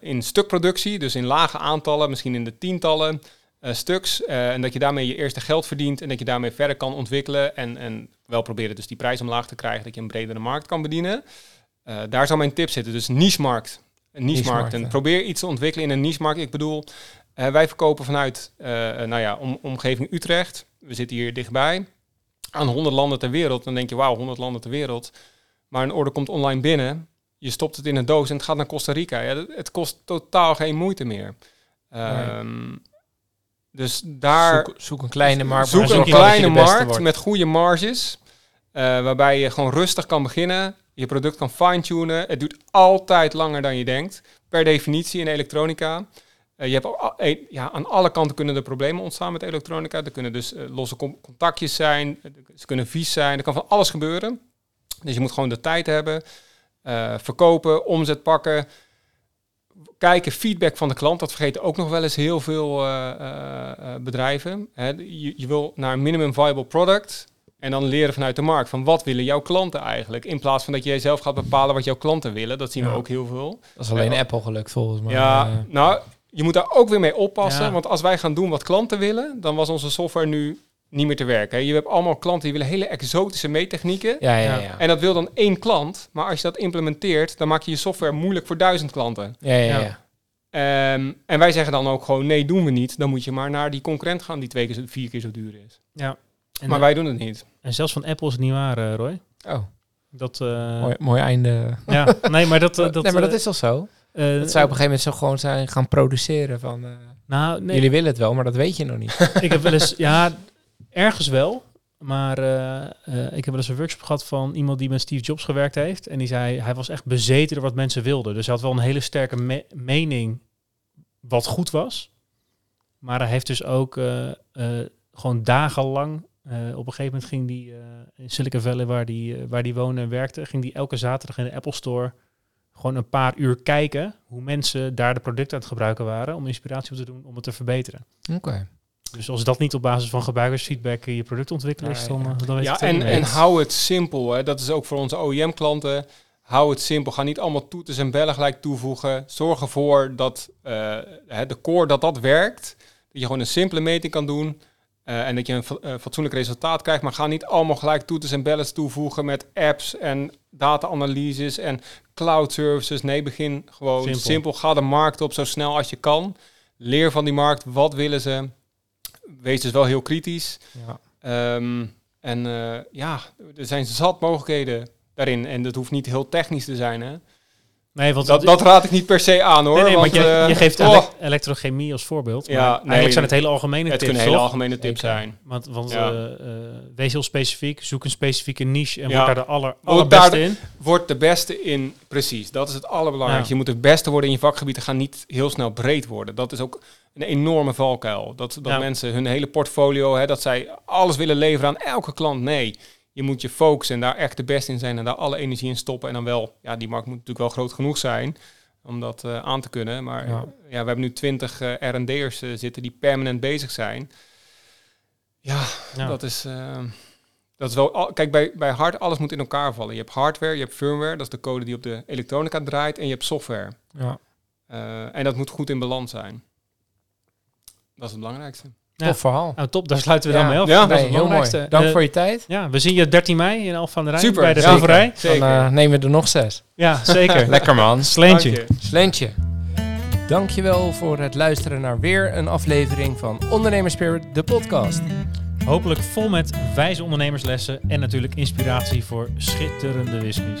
S3: in stukproductie, dus in lage aantallen, misschien in de tientallen stuks, en dat je daarmee je eerste geld verdient en dat je daarmee verder kan ontwikkelen en, en wel proberen dus die prijs omlaag te krijgen, dat je een bredere markt kan bedienen. Eh, daar zou mijn tip zitten, dus niche-markt. Een niche-markt. En probeer iets te ontwikkelen in een niche-markt. Ik bedoel, eh, wij verkopen vanuit eh, nou ja, om, omgeving Utrecht. We zitten hier dichtbij. Aan 100 landen ter wereld. Dan denk je, wauw, 100 landen ter wereld. Maar een order komt online binnen. Je stopt het in een doos en het gaat naar Costa Rica. Ja, het kost totaal geen moeite meer. Ehm, Dus daar
S1: Zoek, zoek een kleine markt.
S3: zoek een kleine
S1: beste
S3: markt met goede marges. waarbij je gewoon rustig kan beginnen. Je product kan fine-tunen. Het duurt altijd langer dan je denkt. Per definitie in elektronica. Eh, je hebt ja, aan alle kanten kunnen er problemen ontstaan met elektronica. Er kunnen dus eh, losse contactjes zijn. eh, Ze kunnen vies zijn. Er kan van alles gebeuren. Dus je moet gewoon de tijd hebben. verkopen, omzet pakken. Kijken, feedback van de klant. Dat vergeten ook nog wel eens heel veel bedrijven. Je, je wil naar een minimum viable product. En dan leren vanuit de markt van wat willen jouw klanten eigenlijk. In plaats van dat jij zelf gaat bepalen wat jouw klanten willen. Dat zien we
S1: Ja.
S3: ook heel veel.
S1: Dat is alleen
S3: Ja.
S1: Apple gelukt volgens mij.
S3: ja, nou, je moet daar ook weer mee oppassen.
S2: Ja.
S3: Want als wij gaan doen wat klanten willen, dan was onze software nu niet meer te werken. Je hebt allemaal klanten die willen hele exotische meettechnieken.
S1: ja, ja,
S2: Ja.
S3: En dat wil dan één klant. Maar als je dat implementeert, dan maak je je software moeilijk voor duizend klanten.
S1: ja, ja,
S2: Ja.
S1: ja.
S3: Ehm, en wij zeggen dan ook gewoon, nee, doen we niet. Dan moet je maar naar die concurrent gaan die twee keer, zo- vier keer zo duur is.
S2: ja. En,
S3: maar wij doen het niet.
S2: en zelfs van Apple is het niet waar, eh, Roy.
S1: Oh,
S2: Dat, eh,
S1: mooi, mooi einde.
S2: ja, nee, maar dat... eh, dat
S1: nee, maar dat is toch zo?
S2: eh,
S1: Dat zou op een gegeven moment zo gewoon zijn gaan produceren van...
S2: nou, nee,
S1: Jullie willen het wel, maar dat weet je nog niet.
S2: ik heb wel eens, ja, ergens wel. Maar ik heb wel eens een workshop gehad van iemand die met Steve Jobs gewerkt heeft. En die zei, hij was echt bezeten door wat mensen wilden. Dus hij had wel een hele sterke me- mening wat goed was. Maar hij heeft dus ook gewoon dagenlang... eh, op een gegeven moment ging hij eh, in Silicon Valley, waar die, eh, waar die woonde en werkte... ging hij elke zaterdag in de Apple Store gewoon een paar uur kijken... hoe mensen daar de producten aan het gebruiken waren... om inspiratie op te doen om het te verbeteren.
S1: Oké.
S2: Dus als dat niet op basis van gebruikersfeedback je product ontwikkelen is,
S1: Ja,
S2: dan,
S1: ja.
S2: dan weet
S3: Ja,
S2: ik het ook
S3: en, en hou het simpel. Hè. Dat is ook voor onze OEM-klanten. Hou het simpel. Ga niet allemaal toeters en bellen gelijk toevoegen. Zorg ervoor dat eh, hè, de core dat dat werkt. Dat je gewoon een simpele meting kan doen. Eh, en dat je een eh, fatsoenlijk resultaat krijgt. Maar ga niet allemaal gelijk toeters en bellen toevoegen met apps en data-analyses en cloud services. Nee, begin gewoon
S2: Simpel.
S3: simpel. Ga de markt op zo snel als je kan. Leer van die markt. Wat willen ze? Wees dus wel heel kritisch.
S1: Ja.
S3: Ehm, en eh, ja, er zijn zat mogelijkheden daarin. En dat hoeft niet heel technisch te zijn. Hè?
S2: Nee, want
S3: Dat, dat raad ik niet per se aan hoor.
S2: nee, nee, want, je,
S3: eh,
S2: je geeft
S3: oh,
S2: ele- elektrochemie als voorbeeld.
S3: Ja,
S2: maar
S3: nee,
S2: eigenlijk zijn het hele algemene
S3: het
S2: tips,
S3: kunnen hele algemene tips zijn.
S2: Want, want
S3: Ja.
S2: eh, eh, wees heel specifiek, zoek een specifieke niche en
S3: Ja.
S2: word daar de aller, allerbeste
S3: daar
S2: in.
S3: Word de beste in, precies. Dat is het allerbelangrijkste.
S2: Ja.
S3: Je moet het beste worden in je vakgebied en ga niet heel snel breed worden. Dat is ook een enorme valkuil. Dat, dat
S2: Ja.
S3: mensen hun hele portfolio, hè, dat zij alles willen leveren aan elke klant. Nee, je moet je focussen en daar echt de beste in zijn en daar alle energie in stoppen. En dan wel, ja, die markt moet natuurlijk wel groot genoeg zijn om dat eh, aan te kunnen. Maar
S1: Ja.
S3: ja. we hebben nu twintig eh R&D'ers eh, zitten die permanent bezig zijn. Ja,
S2: Ja.
S3: dat is... eh, dat is wel, al- kijk, bij, bij hard alles moet in elkaar vallen. Je hebt hardware, je hebt firmware, dat is de code die op de elektronica draait, en je hebt software.
S1: Ja.
S3: Eh, en dat moet goed in balans zijn. Dat is het belangrijkste.
S2: Ja.
S1: Tof verhaal.
S2: Nou, top, daar sluiten we dan
S1: Ja.
S2: mee af.
S3: Ja.
S2: Dat is
S1: Nee,
S2: het
S1: heel mooi. Dank
S2: Eh,
S1: voor je tijd.
S2: Ja, we zien je 13 mei in Alphen aan de Rijn
S3: Super,
S2: bij de.
S3: Zeker.
S1: Dan eh, nemen we er nog zes.
S2: Ja, zeker.
S1: Lekker man.
S2: Sleentje.
S3: Dank je.
S1: Slentje. Dankjewel voor het luisteren naar weer een aflevering van Ondernemerspirit, de podcast.
S2: Hopelijk vol met wijze ondernemerslessen en natuurlijk inspiratie voor schitterende whiskies.